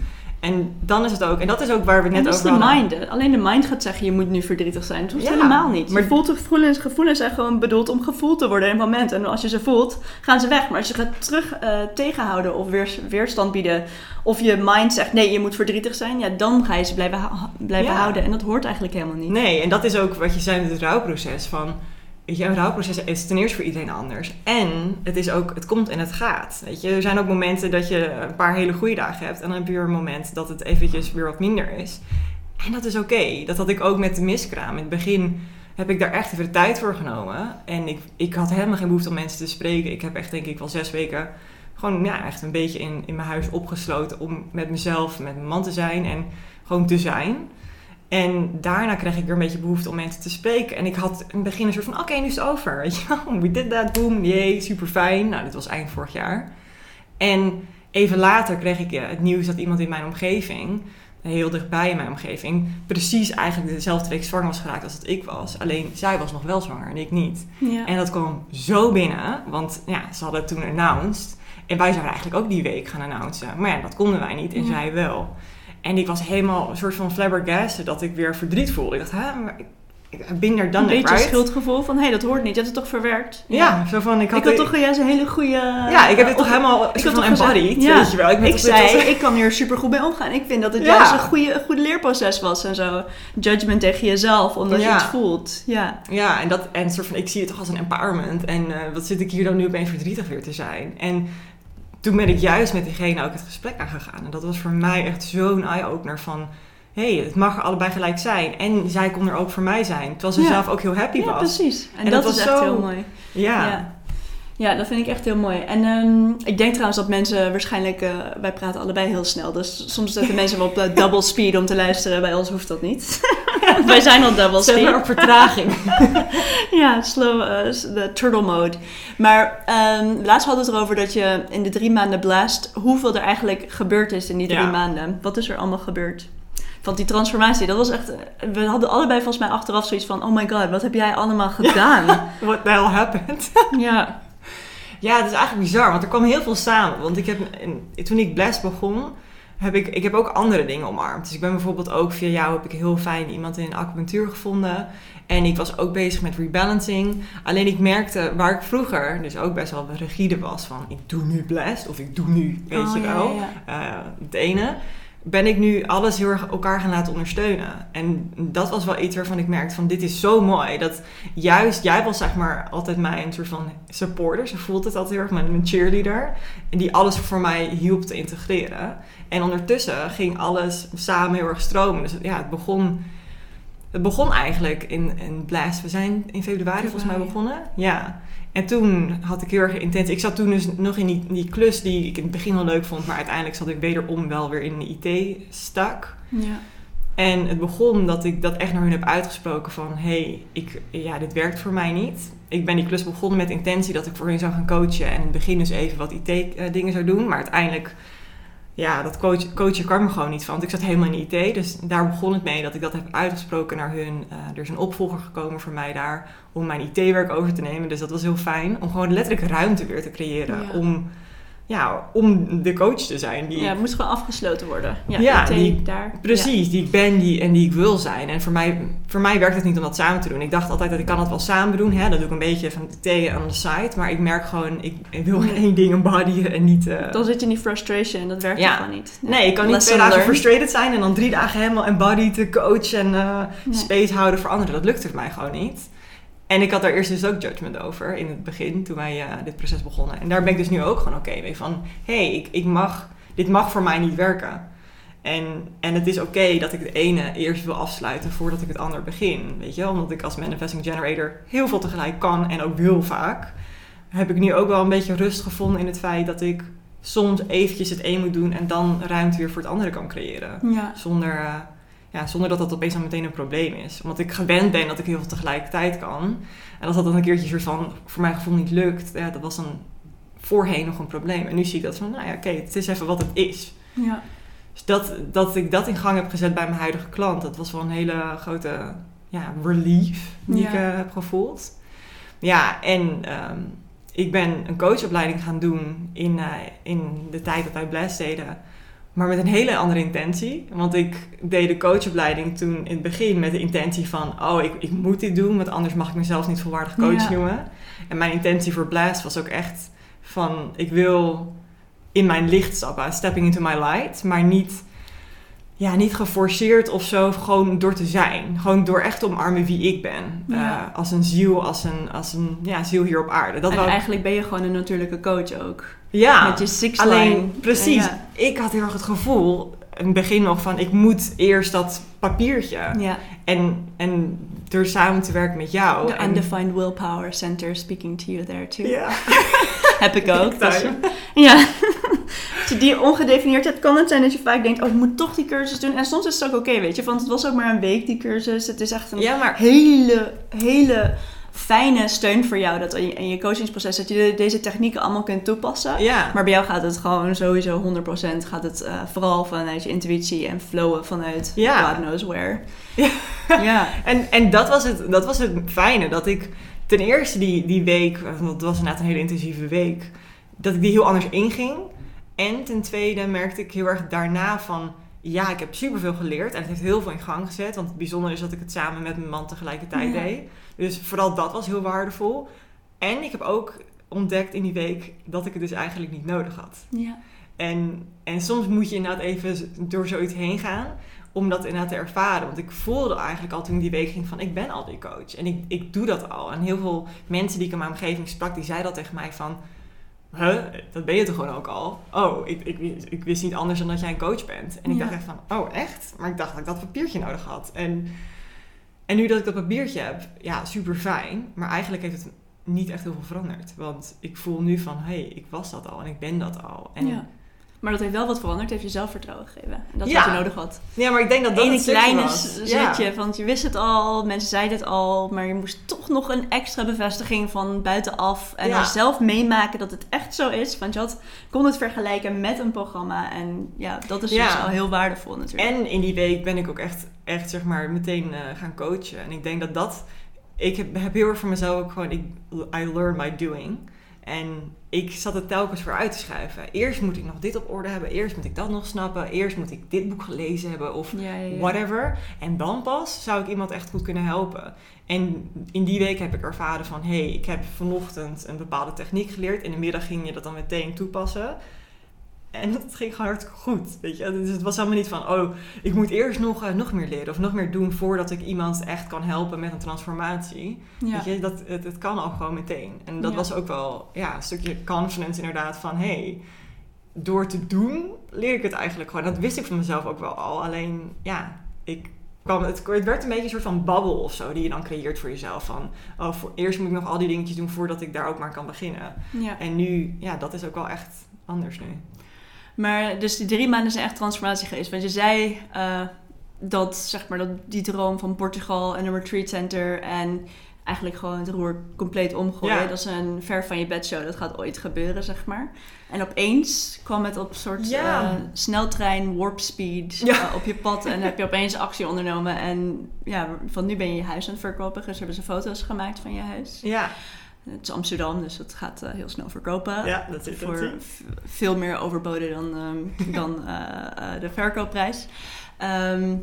En dan is het ook, en dat is ook waar we het En net dat is over de hadden. mind. Alleen de mind gaat zeggen, je moet nu verdrietig zijn. Dat hoeft Ja, helemaal niet. maar- gevoelens. Gevoelens zijn gewoon bedoeld om gevoeld te worden in het moment. En als je ze voelt, gaan ze weg. Maar als je gaat terug eh, tegenhouden of weer, weerstand bieden... of je mind zegt, nee, je moet verdrietig zijn... ja, dan ga je ze blijven, blijven Ja. houden. En dat hoort eigenlijk helemaal niet. Nee, en dat is ook wat je zei met het rouwproces. Van, weet je, een rouwproces is ten eerste voor iedereen anders. En het is ook, het komt en het gaat. Weet je, er zijn ook momenten dat je een paar hele goede dagen hebt. En dan heb je een moment dat het eventjes weer wat minder is. En dat is oké. Dat had ik ook met de miskraam. In het begin heb ik daar echt even de tijd voor genomen. En ik, ik had helemaal geen behoefte om mensen te spreken. Ik heb echt denk ik wel zes weken gewoon ja, echt een beetje in, in mijn huis opgesloten om met mezelf, met mijn man te zijn en gewoon te zijn. En daarna kreeg ik weer een beetje behoefte om mensen te spreken. En ik had in het begin een soort van, oké, nu is het over. Weet je we did that, boom, jee, super fijn. Nou, dit was eind vorig jaar. En even later kreeg ik ja, het nieuws dat iemand in mijn omgeving, heel dichtbij in mijn omgeving, precies eigenlijk dezelfde week zwanger was geraakt als dat ik was. Alleen zij was nog wel zwanger en ik niet. Ja. En dat kwam zo binnen, want ja, ze hadden het toen announced. En wij zouden eigenlijk ook die week gaan announcen. Maar ja, dat konden wij niet en Ja. zij wel. En ik was helemaal een soort van flabbergasted dat ik weer verdriet voelde. Ik dacht, hè, maar ik, ik ben er dan een beetje right? schuldgevoel van, hé, hey, dat hoort niet. Je hebt het toch verwerkt? Ja, zo van, ik Ik had, had, toch juist een hele goede... Ja, ik heb dit toch op- helemaal ik had van toch embodied, ja. weet je wel. Ik toch- dit zei, ik kan hier super goed mee omgaan. Ik vind dat het Ja. juist een, goede, een goed leerproces was en zo. Judgment tegen jezelf, omdat je het voelt. Ja. Ja, en, dat, en soort van, ik zie het toch als een empowerment. En eh, wat zit ik hier dan nu opeens verdrietig weer te zijn? En toen ben ik juist met diegene ook het gesprek aangegaan. En dat was voor mij echt zo'n eye-opener van... Hé, hey, het mag er allebei gelijk zijn. En zij kon er ook voor mij zijn. Terwijl ze Ja. zelf ook heel happy ja, was. precies. En, En dat, was echt zo- heel mooi. Ja. Ja. Ja, dat vind ik echt heel mooi. En ehm, ik denk trouwens dat mensen waarschijnlijk... eh, wij praten allebei heel snel. Dus soms zetten mensen wel op eh, double speed om te luisteren. Bij ons hoeft dat niet. wij zijn al double Zet speed. op vertraging. Ja, slow, eh, s- de turtle mode. Maar ehm, laatst hadden we het erover dat je in de drie maanden blaast hoeveel er eigenlijk gebeurd is in die drie Ja. maanden. Wat is er allemaal gebeurd? Want die transformatie, dat was echt... We hadden allebei volgens mij achteraf zoiets van... Oh my god, wat heb jij allemaal gedaan? What the hell happened? Ja. Ja, het is eigenlijk bizar, want er kwam heel veel samen. Want ik heb, toen ik Blast begon, heb ik, ik heb ook andere dingen omarmd. Dus ik ben bijvoorbeeld ook via jou heb ik heel fijn iemand in acupunctuur gevonden. En ik was ook bezig met rebalancing. Alleen ik merkte waar ik vroeger dus ook best wel rigide was van ik doe nu Blast of ik doe nu, weet Oh, je wel, ja, eh, het ene. Ben ik nu alles heel erg elkaar gaan laten ondersteunen. En dat was wel iets waarvan ik merkte van dit is zo mooi. Dat juist, jij was zeg maar altijd mijn soort van supporter. Ze voelt het altijd heel erg, mijn, cheerleader. En die alles voor mij hielp te integreren. En ondertussen ging alles samen heel erg stromen. Dus ja, het begon, het begon eigenlijk in, in Blast. We zijn in februari volgens mij begonnen. Ja. En toen had ik heel erg intens. Ik zat toen dus nog in die, die klus die ik in het begin wel leuk vond. Maar uiteindelijk zat ik wederom wel weer in de IT-stak. ja. En het begon dat ik dat echt naar hun heb uitgesproken van... hé, hey, ik, ja, dit werkt voor mij niet. Ik ben die klus begonnen met intentie dat ik voor hun zou gaan coachen... en in het begin dus even wat IT-dingen zou doen. Maar uiteindelijk, ja, dat coach, coachen kan me gewoon niet van. Want ik zat helemaal in de IT, dus daar begon het mee... dat ik dat heb uitgesproken naar hun. Eh, er is een opvolger gekomen voor mij daar... om mijn IT-werk over te nemen. Dus dat was heel fijn. Om gewoon letterlijk ruimte weer te creëren. Ja. Om, ja, om de coach te zijn die ja, het moest gewoon afgesloten worden. Ja, Ja, daar. Precies, die ik ben die, en die ik wil zijn. En voor mij, voor mij werkt het niet om dat samen te doen. Ik dacht altijd dat ik kan het wel samen doen. Hè? Dat doe ik een beetje van de thee aan de side. Maar ik merk gewoon, ik, ik wil Nee. één ding embodyen en niet... eh, Ja. Dan zit je in die frustration en dat werkt Ja. gewoon niet. Nee, ik kan niet twee dagen frustrated zijn en dan drie dagen helemaal embodied te coach en eh, Nee. space houden voor anderen. Dat lukte voor mij gewoon niet. En ik had daar eerst dus ook judgment over in het begin, toen wij eh, dit proces begonnen. En daar ben ik dus nu ook gewoon oké mee van, hé, hey, ik, ik mag, dit mag voor mij niet werken. En, en het is oké dat ik het ene eerst wil afsluiten voordat ik het ander begin. Weet je, omdat ik als manifesting generator heel veel tegelijk kan en ook wil vaak. Heb ik nu ook wel een beetje rust gevonden in het feit dat ik soms eventjes het een moet doen en dan ruimte weer voor het andere kan creëren. Ja. Zonder, eh, ja, zonder dat dat opeens dan meteen een probleem is. Omdat ik gewend ben dat ik heel veel tegelijkertijd kan. En als dat dan een keertje soort van voor mijn gevoel niet lukt, ja, dat was dan voorheen nog een probleem. En nu zie ik dat van, nou ja, oké, het is even wat het is. Ja. Dus dat, dat ik dat in gang heb gezet bij mijn huidige klant, dat was wel een hele grote ja, relief die Ja. ik eh, heb gevoeld. Ja, en ehm, ik ben een coachopleiding gaan doen in, eh, in de tijd dat wij Blast deden. Maar met een hele andere intentie. Want ik deed de coachopleiding toen in het begin met de intentie van... oh, ik, ik moet dit doen, want anders mag ik mezelf niet volwaardig coach Ja. noemen. En mijn intentie voor Blast was ook echt van... ik wil in mijn licht stappen, stepping into my light. Maar niet, ja, niet geforceerd of zo, gewoon door te zijn. Gewoon door echt te omarmen wie ik ben. Ja. Eh, als een ziel, als een, als een ja, ziel hier op aarde. Dat en eigenlijk ben je gewoon een natuurlijke coach ook. Ja, Met je six alleen precies. Ja. Ik had heel erg het gevoel, in het begin nog van... ik moet eerst dat papiertje. Ja, En, en door samen te werken met jou. the en, Undefined Willpower Center speaking to you there too. Ja. Heb ik ook. Dus, ja. Als je die ongedefinieerd hebt, kan het zijn dat je vaak denkt, oh, ik moet toch die cursus doen. En soms is het ook oké, weet je. Want het was ook maar een week, die cursus. Het is echt een ja, maar hele, hele fijne steun voor jou dat in je, in je coachingsproces, dat je de- deze technieken allemaal kunt toepassen. ja. Maar bij jou gaat het gewoon sowieso 100% gaat het eh, vooral vanuit je intuïtie en flowen vanuit Ja. God knows where. Ja. ja. En, en dat, was het, dat was het fijne. Dat ik ten eerste die, die week, want het was inderdaad een hele intensieve week, dat ik die heel anders inging. En ten tweede merkte ik heel erg daarna van, ja, ik heb superveel geleerd. En het heeft heel veel in gang gezet. Want het bijzondere is dat ik het samen met mijn man tegelijkertijd Ja. deed. Dus vooral dat was heel waardevol. En ik heb ook ontdekt in die week dat ik het dus eigenlijk niet nodig had. ja. En, en soms moet je inderdaad even door zoiets heen gaan om dat inderdaad te ervaren. Want ik voelde eigenlijk al toen die week ging van ik ben al die coach. En ik, ik doe dat al. En heel veel mensen die ik in mijn omgeving sprak, die zeiden dat tegen mij van... Huh, dat ben je toch gewoon ook al? Oh, ik, ik, wist- ik wist niet anders dan dat jij een coach bent. En ik Ja. dacht echt van, oh echt? Maar ik dacht dat ik dat papiertje nodig had. En, en nu dat ik dat papiertje heb, ja, super fijn. Maar eigenlijk heeft het niet echt heel veel veranderd. Want ik voel nu van, hé, hey, ik was dat al en ik ben dat al. En ja. Maar dat heeft wel wat veranderd, heeft je zelfvertrouwen gegeven. En dat is Ja. wat je nodig had. Ja, maar ik denk dat dat stukje kleine Ja. zetje, want je wist het al, mensen zeiden het al, maar je moest toch nog een extra bevestiging van buitenaf. En Ja. zelf meemaken dat het echt zo is. Want je had, kon het vergelijken met een programma. En ja, dat is dus al heel waardevol natuurlijk. En in die week ben ik ook echt, echt zeg maar, meteen eh, gaan coachen. En ik denk dat dat... Ik heb, heb heel erg voor mezelf ook gewoon... Ik, I learn by doing. En ik zat het telkens voor uit te schrijven. Eerst moet ik nog dit op orde hebben. Eerst moet ik dat nog snappen. Eerst moet ik dit boek gelezen hebben. Of ja, ja, ja. whatever. En dan pas zou ik iemand echt goed kunnen helpen. En in die week heb ik ervaren van... hé, hey, ik heb vanochtend een bepaalde techniek geleerd. In de middag ging je dat dan meteen toepassen. En het ging gewoon hartstikke goed. Weet je? Dus het was helemaal niet van... oh, ik moet eerst nog, eh, nog meer leren of nog meer doen... voordat ik iemand echt kan helpen met een transformatie. Ja. Weet je, dat, het, het kan al gewoon meteen. En dat Ja. was ook wel ja, een stukje confidence inderdaad van... hé, hey, door te doen leer ik het eigenlijk gewoon. Dat wist ik van mezelf ook wel al. Alleen, ja, ik kwam, het, het werd een beetje een soort van babbel of zo... die je dan creëert voor jezelf. Van, oh, voor, eerst moet ik nog al die dingetjes doen... voordat ik daar ook maar kan beginnen. Ja. En nu, ja, dat is ook wel echt anders nu. Maar dus die drie maanden zijn echt transformatie geweest. Want je zei eh, dat, zeg maar, dat die droom van Portugal en een retreat center en eigenlijk gewoon het roer compleet omgooien. Ja. Dat is een ver van je bedshow. Dat gaat ooit gebeuren, zeg maar. En opeens kwam het op een soort Ja. eh, sneltrein, warp speed Ja. eh, op je pad. En heb je opeens actie ondernomen. En ja, van nu ben je je huis aan het verkopen. Dus hebben ze foto's gemaakt van je huis. Ja, Het is Amsterdam, dus dat gaat eh, heel snel verkopen ja dat zit voor veel meer overboden dan, ehm, dan eh, eh, de verkoopprijs. Ehm,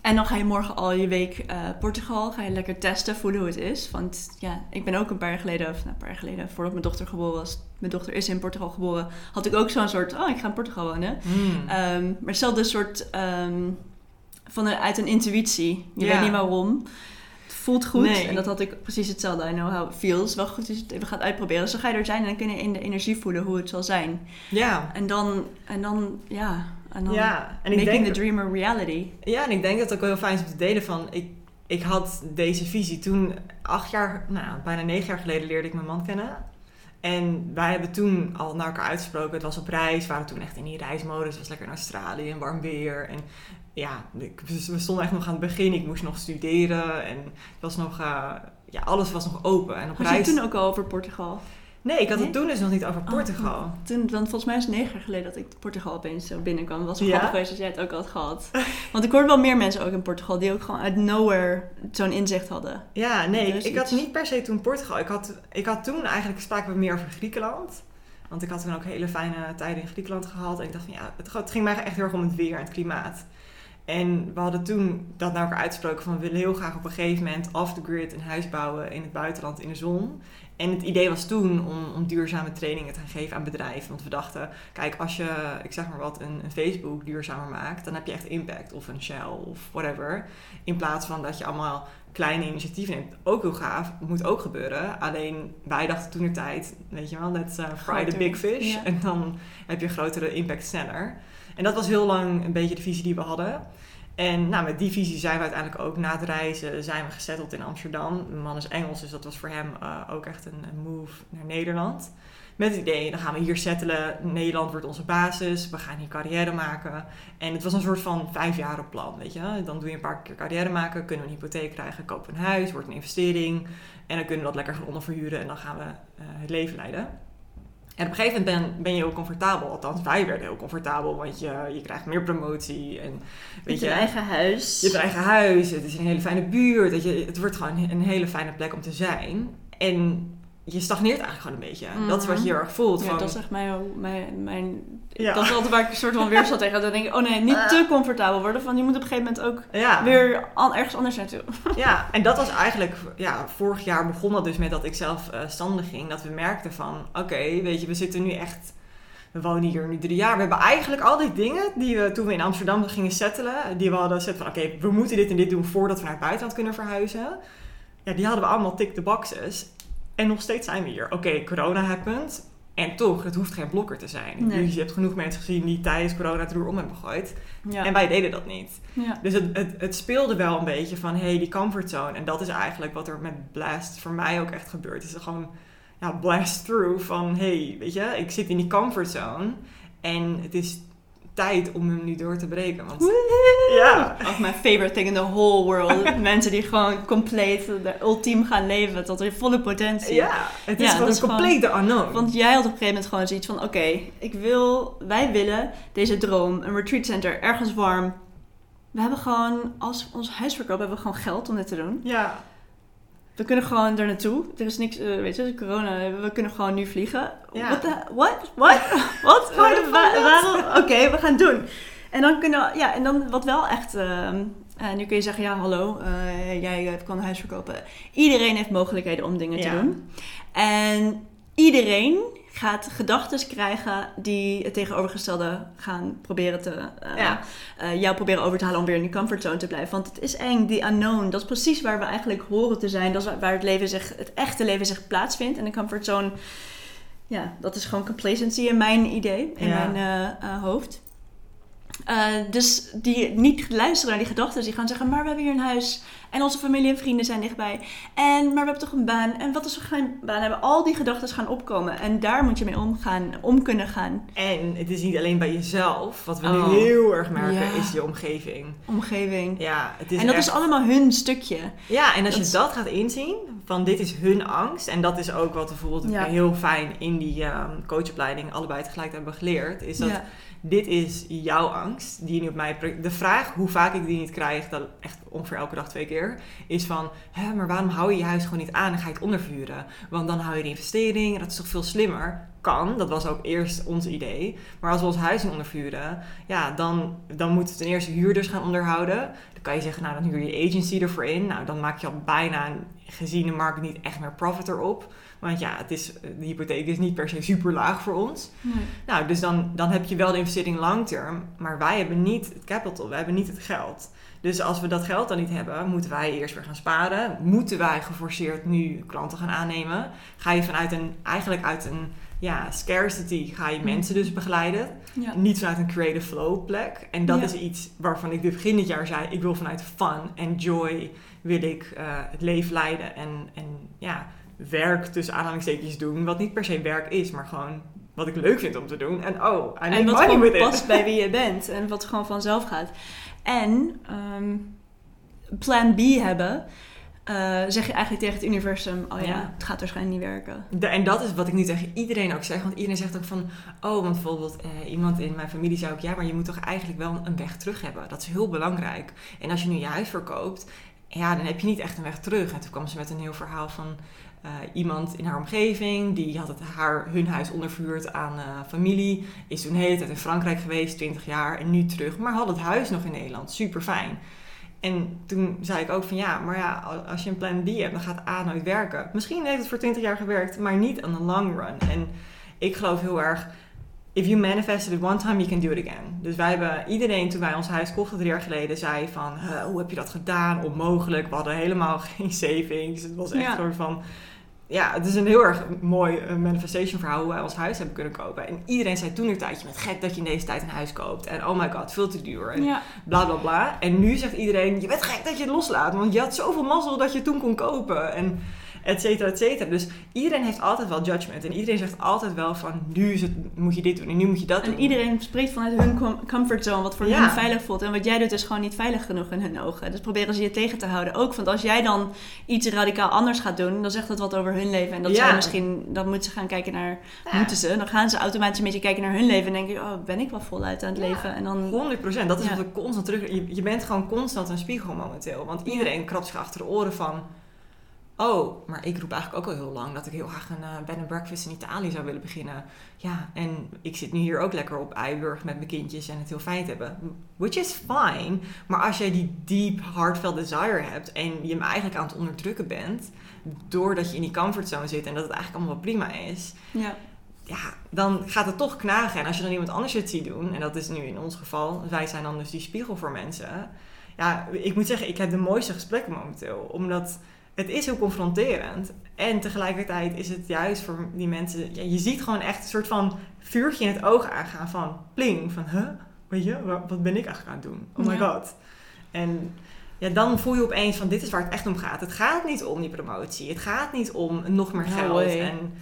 en dan ga je morgen al je week Portugal, ga je lekker testen, voelen hoe het is. Want ja, ik ben ook een paar jaar geleden, of nou, een paar jaar geleden, voordat mijn dochter geboren was, mijn dochter is in Portugal geboren, had ik ook zo'n soort, oh, ik ga in Portugal wonen. Mm. Ehm, maar hetzelfde soort ehm, van een, uit een intuïtie. Je Ja. weet niet waarom. Het voelt goed. Nee. En dat had ik precies hetzelfde. I know how it feels. Wel goed als je het even gaat uitproberen. Dus dan ga je er zijn en dan kun je in de energie voelen hoe het zal zijn. ja. En dan, en dan ja. En dan ja, en ik making denk, the dream a reality. ja, en ik denk dat het ook wel heel fijn is om te delen van... Ik, ik had deze visie toen, acht jaar, nou, bijna negen jaar geleden leerde ik mijn man kennen. En wij hebben toen al naar elkaar uitgesproken. Het was op reis, we waren toen echt in die reismodus. Het was lekker in Australië en warm weer. En ja, ik- we stonden echt nog aan het begin. Ik moest nog studeren en het was nog, eh, ja, alles was nog open. En op Had je reis... het toen ook al over Portugal? Nee, ik had Nee? het toen dus nog niet over Oh, Portugal. Toen, want volgens mij is het negen jaar geleden dat ik Portugal opeens zo binnenkwam. Het was wel Ja? grappig geweest als jij het ook had gehad. Want ik hoorde wel meer mensen ook in Portugal die ook gewoon uit nowhere zo'n inzicht hadden. Ja, nee, Dus ik had niet per se toen Portugal. Ik had, ik had toen eigenlijk spraken we meer over Griekenland. Want ik had toen ook hele fijne tijden in Griekenland gehad. En ik dacht van ja, het, het ging mij echt heel erg om het weer en het klimaat. En we hadden toen dat naar elkaar uitgesproken van we willen heel graag op een gegeven moment off the grid een huis bouwen in het buitenland in de zon. En het idee was toen om, om duurzame trainingen te gaan geven aan bedrijven. Want we dachten, kijk, als je, ik zeg maar wat, een, een Facebook duurzamer maakt, dan heb je echt impact. Of een Shell of whatever. In plaats van dat je allemaal kleine initiatieven neemt. Ook heel gaaf, moet ook gebeuren. Alleen wij dachten toen de tijd, weet je wel, let's uh, fry the big fish. Ja. En dan heb je een grotere impact sneller. En dat was heel lang een beetje de visie die we hadden. En nou, met die visie zijn we uiteindelijk ook na het reizen zijn we gesetteld in Amsterdam. Mijn man is Engels, dus dat was voor hem eh, ook echt een, move naar Nederland. Met het idee, dan gaan we hier settelen. Nederland wordt onze basis. We gaan hier carrière maken. En het was een soort van vijfjaren plan, weet je. Dan doe je een paar keer carrière maken. Kunnen we een hypotheek krijgen, kopen een huis, wordt een investering. En dan kunnen we dat lekker gaan onderverhuren en dan gaan we eh, het leven leiden. En op een gegeven moment ben, ben je heel comfortabel. Althans, wij werden heel comfortabel, want je, je krijgt meer promotie. En, weet je, je eigen huis. je eigen huis, het is een hele fijne buurt. Dat je, het wordt gewoon een hele fijne plek om te zijn. En je stagneert eigenlijk gewoon een beetje. Dat is wat je heel erg voelt. Ja, van, dat is echt mijn, mijn, mijn Ja. dat is altijd waar ik een soort van weerstand tegen. Dan denk ik, oh nee, niet te comfortabel worden. Van je moet op een gegeven moment ook ja. weer an- ergens anders naartoe. Ja, en dat was eigenlijk, ja, vorig jaar begon dat dus met dat ik zelf standen ging. Dat we merkten van, oké, weet je, we zitten nu echt, we wonen hier nu drie jaar. We hebben eigenlijk al die dingen die we toen we in Amsterdam gingen settelen, die we hadden gezet van, oké, we moeten dit en dit doen voordat we naar het buitenland kunnen verhuizen. Ja, die hadden we allemaal tick the boxes. En nog steeds zijn we hier. Oké, corona happened. En toch, het hoeft geen blokker te zijn. Nee. Dus je hebt genoeg mensen gezien die tijdens corona het roer om hebben gegooid. Ja. En wij deden dat niet. ja. Dus het, het, het speelde wel een beetje van, hey, die comfortzone. En dat is eigenlijk wat er met Blast voor mij ook echt gebeurt. Is er gewoon, ja, blast through van, hey, weet je, ik zit in die comfortzone. En het is tijd om hem nu door te breken. Want, ja, Of mijn favorite thing in the whole world. Mensen die gewoon compleet, de ultiem gaan leven tot hun volle potentie. ja, het is Ja, gewoon een complete unknown. Want jij had op een gegeven moment gewoon zoiets van: oké, ik wil, wij willen deze droom, een retreat center, ergens warm. We hebben gewoon, als ons huis verkoopt, hebben we gewoon geld om dit te doen. ja, We kunnen gewoon er naartoe. Er is niks, eh, weet je, corona, we kunnen gewoon nu vliegen. Ja. What? the- What? What? Wat? Wa- not? waarom? Oké, we gaan het doen. En dan kunnen ja, en dan wat wel echt, ehm, eh, nu kun je zeggen, ja, hallo, eh, jij kan een huis verkopen. Iedereen heeft mogelijkheden om dingen te doen. En iedereen gaat gedachten krijgen die het tegenovergestelde gaan proberen te, eh, Ja. eh, jou proberen over te halen om weer in die comfortzone te blijven. Want het is eng, die unknown. Dat is precies waar we eigenlijk horen te zijn. Dat is waar het, leven zich, het echte leven zich plaatsvindt. En de comfortzone, ja, dat is gewoon complacency in mijn idee, in Ja. mijn eh, hoofd. Eh, dus die niet luisteren naar die gedachten, die gaan zeggen: Maar we hebben hier een huis en onze familie en vrienden zijn dichtbij. En maar we hebben toch een baan. En wat als we geen baan hebben? Al die gedachten gaan opkomen en daar moet je mee omgaan, om kunnen gaan. en het is niet alleen bij jezelf. Wat we Oh. nu heel erg merken, Ja. is je omgeving. Omgeving. Ja, het is en dat echt- is allemaal hun stukje. Ja, en als Dat je is- dat gaat inzien, van dit is hun angst. En dat is ook wat we bijvoorbeeld Ja. heel fijn in die ehm, coachopleiding allebei tegelijk hebben geleerd. Is dat Ja. Dit is jouw angst die je nu op mij... De vraag hoe vaak ik die niet krijg, dat echt ongeveer elke dag twee keer, is van... Hè, maar waarom hou je je huis gewoon niet aan en ga je het ondervuren? Want dan hou je de investering, dat is toch veel slimmer? Kan, dat was ook eerst ons idee. Maar als we ons huis niet ondervuren, ja, dan, dan moeten we ten eerste huurders gaan onderhouden. Dan kan je zeggen, nou dan huur je agency ervoor in. Nou, dan maak je al bijna, gezien de markt, niet echt meer profit erop. Want ja, het is, de hypotheek is niet per se super laag voor ons. Nou, dus dan, dan heb je wel de investering long term, maar wij hebben niet het capital, wij hebben niet het geld. Dus als we dat geld dan niet hebben, moeten wij eerst weer gaan sparen. Moeten wij geforceerd nu klanten gaan aannemen? Ga je vanuit een, eigenlijk uit een ja, scarcity, ga je mensen dus begeleiden. Ja. Niet vanuit een creative flow plek. En dat Ja. is iets waarvan ik dit begin dit jaar zei, ik wil vanuit fun en joy wil ik eh, het leven leiden. En, en ja, werk tussen aanhalingstekens doen, wat niet per se werk is, maar gewoon wat ik leuk vind om te doen. En oh, I En wat money gewoon it. past bij wie je bent. En wat gewoon vanzelf gaat. En ehm, plan B hebben. eh, zeg je eigenlijk tegen het universum: Oh ja, Ja. het gaat waarschijnlijk niet werken. De- en dat is wat ik nu tegen iedereen ook zeg. Want iedereen zegt ook van... Oh, want bijvoorbeeld eh, iemand in mijn familie zei ook... Ja, maar je moet toch eigenlijk wel een weg terug hebben. Dat is heel belangrijk. En als je nu je huis verkoopt... Ja, dan heb je niet echt een weg terug. En toen kwam ze met een heel verhaal van... eh, iemand in haar omgeving... Die had het haar, hun huis onderverhuurd aan eh, familie. Is toen de hele tijd in Frankrijk geweest. 20 jaar. En nu terug. Maar had het huis nog in Nederland. Super fijn. En toen zei ik ook van ja, maar ja, als je een plan B hebt, dan gaat A nooit werken. Misschien heeft het voor 20 jaar gewerkt, maar niet on the long run. En ik geloof heel erg, if you manifested it one time, you can do it again. Dus wij hebben, iedereen toen wij ons huis kochten drie jaar geleden, zei van, "Huh, hoe heb je dat gedaan? Onmogelijk. We hadden helemaal geen savings. Het was echt Ja. gewoon van, ja, het is een heel erg mooi eh, manifestation verhaal hoe wij ons huis hebben kunnen kopen. En iedereen zei toen een tijdje met gek dat je in deze tijd een huis koopt. En oh my god, veel te duur. En Ja. bla bla bla. En nu zegt iedereen, je bent gek dat je het loslaat, want je had zoveel mazzel dat je het toen kon kopen. En et cetera, et cetera. Dus iedereen heeft altijd wel judgment. En iedereen zegt altijd wel van, nu is het, moet je dit doen en nu moet je dat doen. En iedereen spreekt vanuit hun com- comfortzone, wat voor Ja. hun veilig voelt. En wat jij doet is gewoon niet veilig genoeg in hun ogen. Dus proberen ze je tegen te houden. Ook, want als jij dan iets radicaal anders gaat doen, dan zegt dat wat over hun leven. En dat Ja. zij misschien, dan moeten ze gaan kijken naar, Ja. moeten ze, dan gaan ze automatisch met je kijken naar hun leven. En denken, oh, ben ik wel voluit aan het leven? En dan, 100%, dat is wat ik constant terug... Je, je bent gewoon constant een spiegel momenteel. Want iedereen krabt zich achter de oren van... Oh, maar ik roep eigenlijk ook al heel lang dat ik heel graag een eh, bed and breakfast in Italië zou willen beginnen. Ja, en ik zit nu hier ook lekker op Eiburg met mijn kindjes en het heel fijn te hebben. Which is fine. Maar als jij die deep, heartfelt desire hebt en je hem eigenlijk aan het onderdrukken bent... doordat je in die comfortzone zit en dat het eigenlijk allemaal wel prima is ja. ja, dan gaat het toch knagen. En als je dan iemand anders het ziet doen, en dat is nu in ons geval, wij zijn dan dus die spiegel voor mensen. Ja, ik moet zeggen, ik heb de mooiste gesprekken momenteel. Omdat het is heel confronterend. En tegelijkertijd is het juist voor die mensen, ja, je ziet gewoon echt een soort van vuurtje in het oog aangaan van pling, van huh, weet je, wa- wat ben ik eigenlijk aan het doen? Oh my Ja. god. En ja, dan voel je opeens van dit is waar het echt om gaat. Het gaat niet om die promotie. Het gaat niet om nog meer geld. En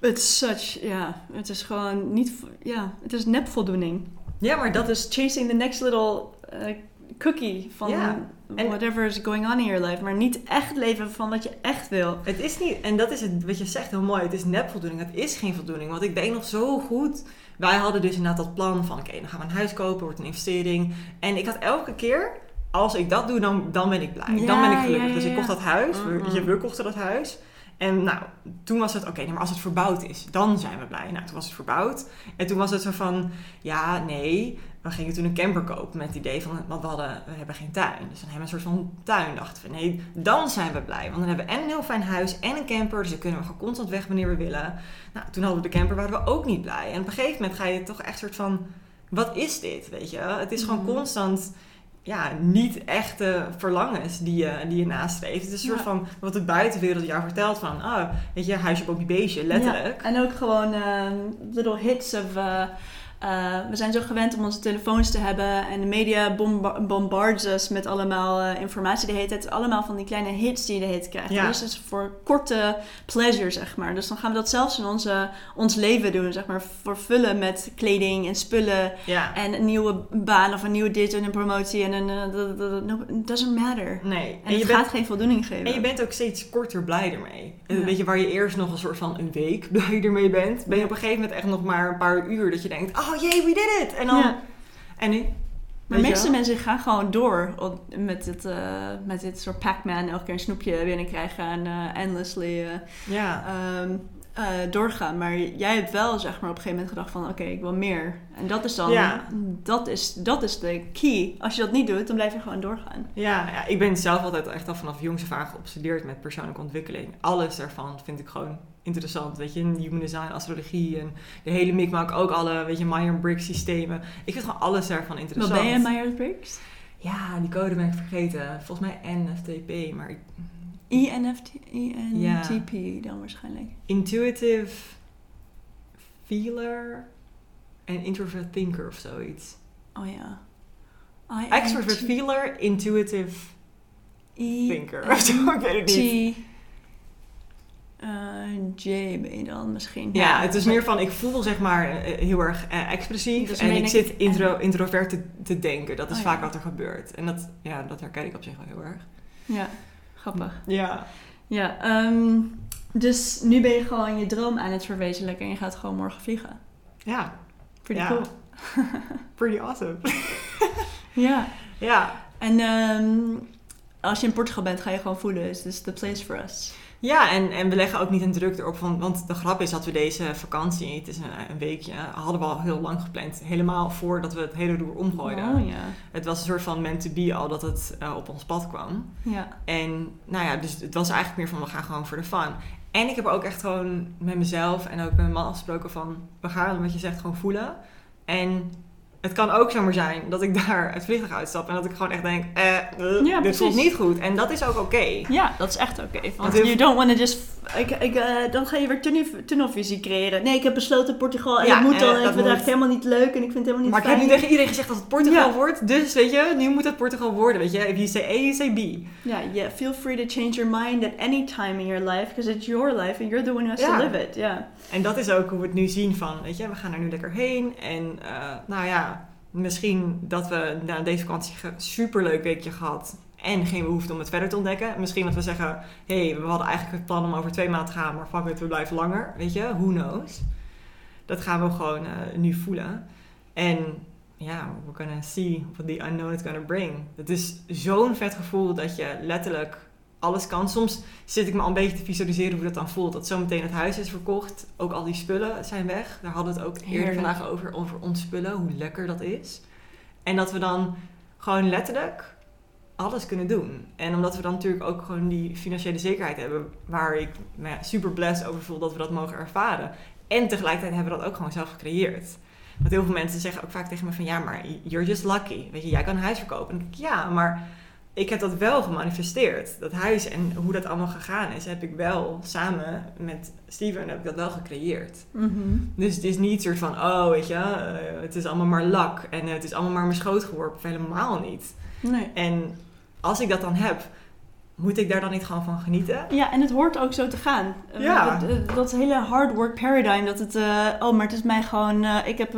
It's such, ja, het is gewoon niet, ja, het is nepvoldoening. ja, maar dat Dat is chasing the next little eh, cookie van Ja, whatever is going on in your life. Maar niet echt leven van wat je echt wil. Het is niet, en dat is het, wat je zegt heel mooi, het is nepvoldoening. Het is geen voldoening, want ik weet nog zo goed. Wij hadden dus inderdaad dat plan van, oké, dan gaan we een huis kopen, wordt een investering. En ik had elke keer, als ik dat doe, dan, dan ben ik blij. Ja, dan ben ik gelukkig. ja, Dus ik kocht dat huis, Mhm. je, we kochten dat huis. En nou, toen was het, oké, maar als het verbouwd is, dan zijn we blij. Nou, toen was het verbouwd. En toen was het zo van, ja, nee, we gingen toen een camper kopen met het idee van, want we, hadden, we hebben geen tuin. Dus dan hebben we een soort van tuin. Dachten we, nee, dan zijn we blij. Want dan hebben we en een heel fijn huis en een camper. Dus dan kunnen we gewoon constant weg wanneer we willen. Nou, toen hadden we de camper, waren we ook niet blij. En op een gegeven moment ga je toch echt soort van, wat is dit, weet je? Het is gewoon Mhm. constant ja, niet echte verlangens die je, die je nastreeft. Het is een soort van wat de buitenwereld jou vertelt van, ah, weet je, huisje, boompje, beestje, letterlijk. Ja, en ook gewoon ehm, little hits of... eh, eh, we zijn zo gewend om onze telefoons te hebben en de media bomba- bombards us met allemaal eh, informatie de hele tijd. Allemaal van die kleine hits die je de hele tijd krijgt. Ja. Dus het is voor korte pleasure, zeg maar. Dus dan gaan we dat zelfs in onze, ons leven doen, zeg maar. Vervullen met kleding en spullen Ja. en een nieuwe baan of een nieuwe dit en een promotie en een... eh, dat- dat- dat- no, it doesn't matter. Nee. En, je bent, gaat geen voldoening geven. en je bent ook steeds korter blij ermee. En Ja. Weet je, waar je eerst nog een soort van een week blij ermee bent, ben je op een gegeven moment echt nog maar een paar uur dat je denkt, oh jee, we did it! En dan, Ja. en nu? Maar je meeste mensen gaan gewoon door met dit, eh, met dit soort Pac-Man. Elke keer een snoepje binnenkrijgen en eh, endlessly eh, Ja. ehm, eh, doorgaan. Maar jij hebt wel zeg maar op een gegeven moment gedacht van oké, ik wil meer. En dat is dan, Ja. dat, is, dat is de key. Als je dat niet doet, dan blijf je gewoon doorgaan. Ja, ja, ik ben zelf altijd echt al vanaf jongs af aan geobsedeerd met persoonlijke ontwikkeling. Alles daarvan vind ik gewoon interessant. Weet je, human design, astrologie en de hele mikmak, ook alle, weet je, Myers-Briggs systemen. Ik vind gewoon alles daarvan Wat interessant. ben je, Myers-Briggs? Ja, die code ben ik vergeten. Volgens mij NFTP, maar ik- ENFT, ENTP dan waarschijnlijk. intuitive feeler en introvert thinker of zoiets. Oh ja. Extrovert feeler, intuitive E thinker of zo, ik weet het niet. T eh, J ben je dan misschien. Ja, het is meer van, ik voel zeg maar eh, heel erg eh, expressief Dus en ik ik- zit intro, introvert te, te denken. Dat is Oh, vaak ja. wat er gebeurt. En dat, ja, dat herken ik op zich wel heel erg. Ja. Grappig. Ja. Ja, ehm, dus nu ben je gewoon je droom aan het verwezenlijken en je gaat gewoon morgen vliegen. Ja. Pretty Ja. cool. Pretty awesome. Ja. ja. En ehm, als je in Portugal bent, ga je gewoon voelen, is this the place for us? Ja, en, en we leggen ook niet een druk erop van. Want de grap is dat we deze vakantie, het is een, een weekje, hadden we al heel lang gepland. Helemaal voordat we het hele roer omgooiden. Oh ja. Het was een soort van meant to be al dat het eh, op ons pad kwam. Ja. En nou ja, dus het was eigenlijk meer van we gaan gewoon voor de fun. En ik heb ook echt gewoon met mezelf en ook met mijn man afgesproken van we gaan wat je zegt gewoon voelen. En het kan ook zomaar zijn dat ik daar het vliegtuig uitstap en dat ik gewoon echt denk, eh, eh, Ja, dit voelt precies. niet goed. En dat is ook oké. Ja, dat is echt oké. Want you don't want to just... Ik, ik, eh, dan ga je weer tunnel- tunnelvisie creëren. Nee, ik heb besloten Portugal en Ja, het moet eh, dan. Ik vind het echt helemaal niet leuk en ik vind het helemaal niet Maar ik heb nu tegen iedereen gezegd dat het Portugal Ja. wordt. Dus weet je, nu moet het Portugal worden. Weet je, if you say A, you say B. Ja, yeah, feel free to change your mind at any time in your life. Because it's your life and you're the one who has Ja. to live it. Ja. En dat is ook hoe we het nu zien van, weet je, we gaan er nu lekker heen. En nou ja, misschien dat we na deze vakantie een superleuk weekje gehad. En geen behoefte om het verder te ontdekken. Misschien dat we zeggen, hé, hey, we hadden eigenlijk het plan om over twee maanden te gaan. Maar fuck it, we blijven langer. Weet je, who knows. Dat gaan we gewoon eh, nu voelen. En ja, we're gonna see what the unknown is gonna bring. Het is zo'n vet gevoel dat je letterlijk alles kan. Soms zit ik me al een beetje te visualiseren hoe dat dan voelt. Dat zometeen het huis is verkocht. Ook al die spullen zijn weg. Daar hadden we het ook eerder Heerlijk. vandaag over. Over ontspullen. Hoe lekker dat is. En dat we dan gewoon letterlijk alles kunnen doen. En omdat we dan natuurlijk ook gewoon die financiële zekerheid hebben. Waar ik me super blessed over voel dat we dat mogen ervaren. En tegelijkertijd hebben we dat ook gewoon zelf gecreëerd. Want heel veel mensen zeggen ook vaak tegen me van... Ja, maar you're just lucky. Weet je, jij kan een huis verkopen. En ik, ja, maar ik heb dat wel gemanifesteerd. Dat huis en hoe dat allemaal gegaan is, heb ik wel samen met Steven heb ik dat wel gecreëerd. Mhm. Dus het is niet soort van, oh weet je, eh, het is allemaal maar lak en eh, het is allemaal maar mijn schoot geworpen. Helemaal niet. Nee. En als ik dat dan heb, moet ik daar dan niet gewoon van genieten? Ja, en het hoort ook zo te gaan. Eh, Ja. Dat, eh, dat hele hard work paradigm, dat het, eh, oh, maar het is mij gewoon, ik heb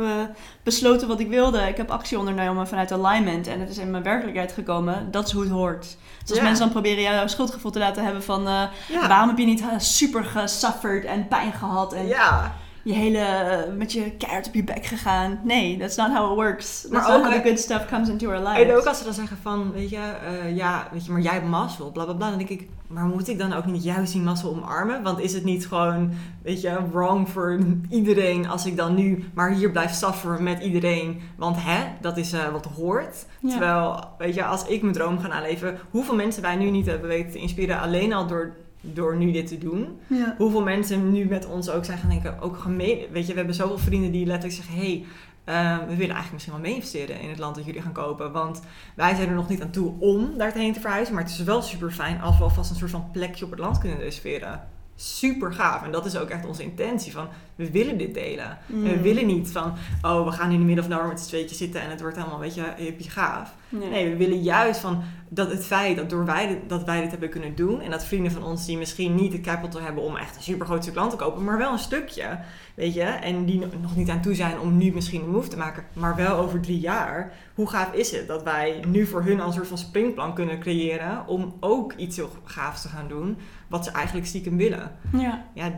besloten wat ik wilde. Ik heb actie ondernomen vanuit alignment en het is in mijn werkelijkheid gekomen. Dat is hoe het hoort. Dus als Ja. mensen dan proberen jou een schuldgevoel te laten hebben van, Ja. waarom heb je niet super gesufferd en pijn gehad en Ja. Je hele, eh, met je keihard op je bek gegaan. Nee, that's not how it works. Maar That's ook, how the eh, good stuff comes into our lives. En ook als ze dan zeggen van, weet je, eh, ja, weet je, maar jij hebt mazzel, bla bla bla. Dan denk ik, maar moet ik dan ook niet juist die mazzel omarmen? Want is het niet gewoon, weet je, wrong voor iedereen als ik dan nu maar hier blijf sufferen met iedereen? Want hè, dat is eh, wat hoort. Ja. Terwijl, weet je, als ik mijn droom ga naleven, hoeveel mensen wij nu niet hebben weten te inspireren alleen al door, door nu dit te doen. Ja. Hoeveel mensen nu met ons ook zijn gaan denken, ook gemeen. Weet je, we hebben zoveel vrienden die letterlijk zeggen: hé, hey, eh, we willen eigenlijk misschien wel mee investeren in het land dat jullie gaan kopen. Want wij zijn er nog niet aan toe om daarheen te verhuizen. Maar het is wel super fijn als we alvast een soort van plekje op het land kunnen reserveren. Super gaaf. En dat is ook echt onze intentie. Van, we willen dit delen. Mm. We willen niet van, oh, we gaan in de middel of nowhere met z'n tweetjes zitten en het wordt helemaal, weet je, hippie gaaf. Nee. Nee, we willen juist van dat het feit dat, door wij, dit- dat wij dit hebben kunnen doen. En dat vrienden van ons die misschien niet het capital hebben om echt een super groot stuk land te kopen, maar wel een stukje. Weet je, en die nog niet aan toe zijn om nu misschien een move te maken, maar wel over drie jaar. Hoe gaaf is het dat wij nu voor hun een soort van springplan kunnen creëren om ook iets heel gaafs te gaan doen, wat ze eigenlijk stiekem willen. Ja. Ja,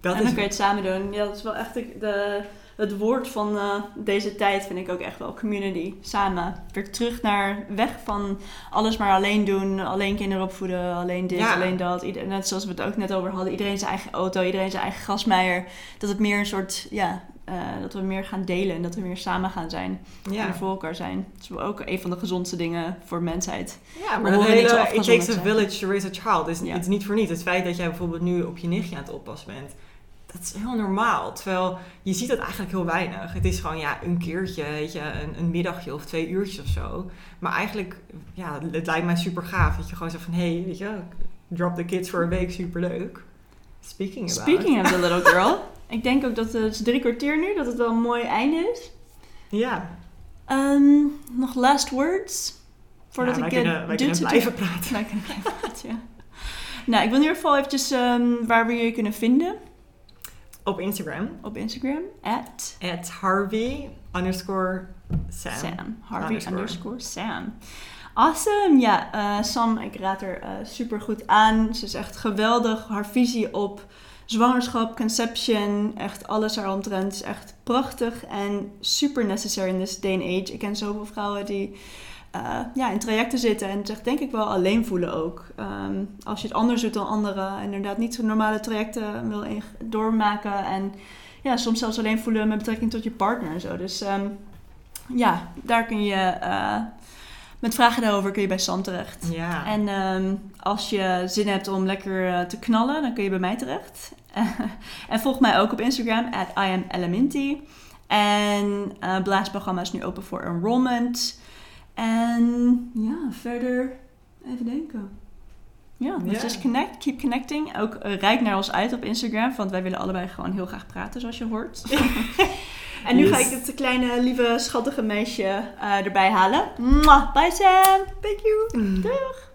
dat en is dan kun je het samen doen. Ja, dat is wel echt de, de- het woord van eh, deze tijd, vind ik ook echt wel. Community, samen. Weer terug naar weg van alles maar alleen doen. Alleen kinderen opvoeden, alleen dit, Ja. alleen dat. Ieder, net zoals we het ook net over hadden. Iedereen zijn eigen auto, iedereen zijn eigen gasmeier. Dat het meer een soort, ja, eh, dat we meer gaan delen. En dat we meer samen gaan zijn. En ja. er voor elkaar zijn. Dat is ook een van de gezondste dingen voor mensheid. Ja, maar dat zo hele, it takes a village to raise a child. Ja. het is niet voor niet. Het feit dat jij bijvoorbeeld nu op je nichtje aan het oppassen bent, dat is heel normaal. Terwijl je ziet dat eigenlijk heel weinig. Het is gewoon ja, een keertje, weet je, een, een middagje of twee uurtjes of zo. Maar eigenlijk, ja, het lijkt mij super gaaf dat je gewoon zegt van, hé, hey, weet je, drop the kids voor een week, super leuk. Speaking about. Speaking of the little girl. ik denk ook dat het is drie kwartier nu, dat het wel een mooi einde is. Ja, Ehm, nog last words? Voordat ja, ik wij eh, kunnen, wij kunnen blijven praten. Wij kunnen blijven praten, ja. Nou, ik wil in ieder geval eventjes ehm, waar we jullie kunnen vinden Op Instagram, op Instagram. At at Harvey underscore Sam. Sam. Harvey Underscore. underscore Sam. Awesome! Ja, eh, Sam, ik raad er uh, super goed aan. Ze is echt geweldig. Haar visie op zwangerschap, conception, echt alles eromtrent is echt prachtig en super necessary in this day and age. Ik ken zoveel vrouwen die uh, ja, in trajecten zitten en zich denk ik wel alleen voelen ook. Um, als je het anders doet dan anderen, inderdaad niet zo normale trajecten wil doormaken en ja, soms zelfs alleen voelen met betrekking tot je partner en zo. Dus um, ja, daar kun je uh, met vragen daarover kun je bij Sam terecht. Ja. En um, als je zin hebt om lekker uh, te knallen, dan kun je bij mij terecht. en volg mij ook op Instagram, at IamEleminti. En uh, Blaasprogramma is nu open voor enrollment. En ja, verder even denken. Ja, let's Ja. just connect, keep connecting. Ook uh, rijk naar ons uit op Instagram, want wij willen allebei gewoon heel graag praten, zoals je hoort. en nu ga ik het kleine, lieve, schattige meisje uh, erbij halen. Mwah, bye Sam! Thank you! Doeg!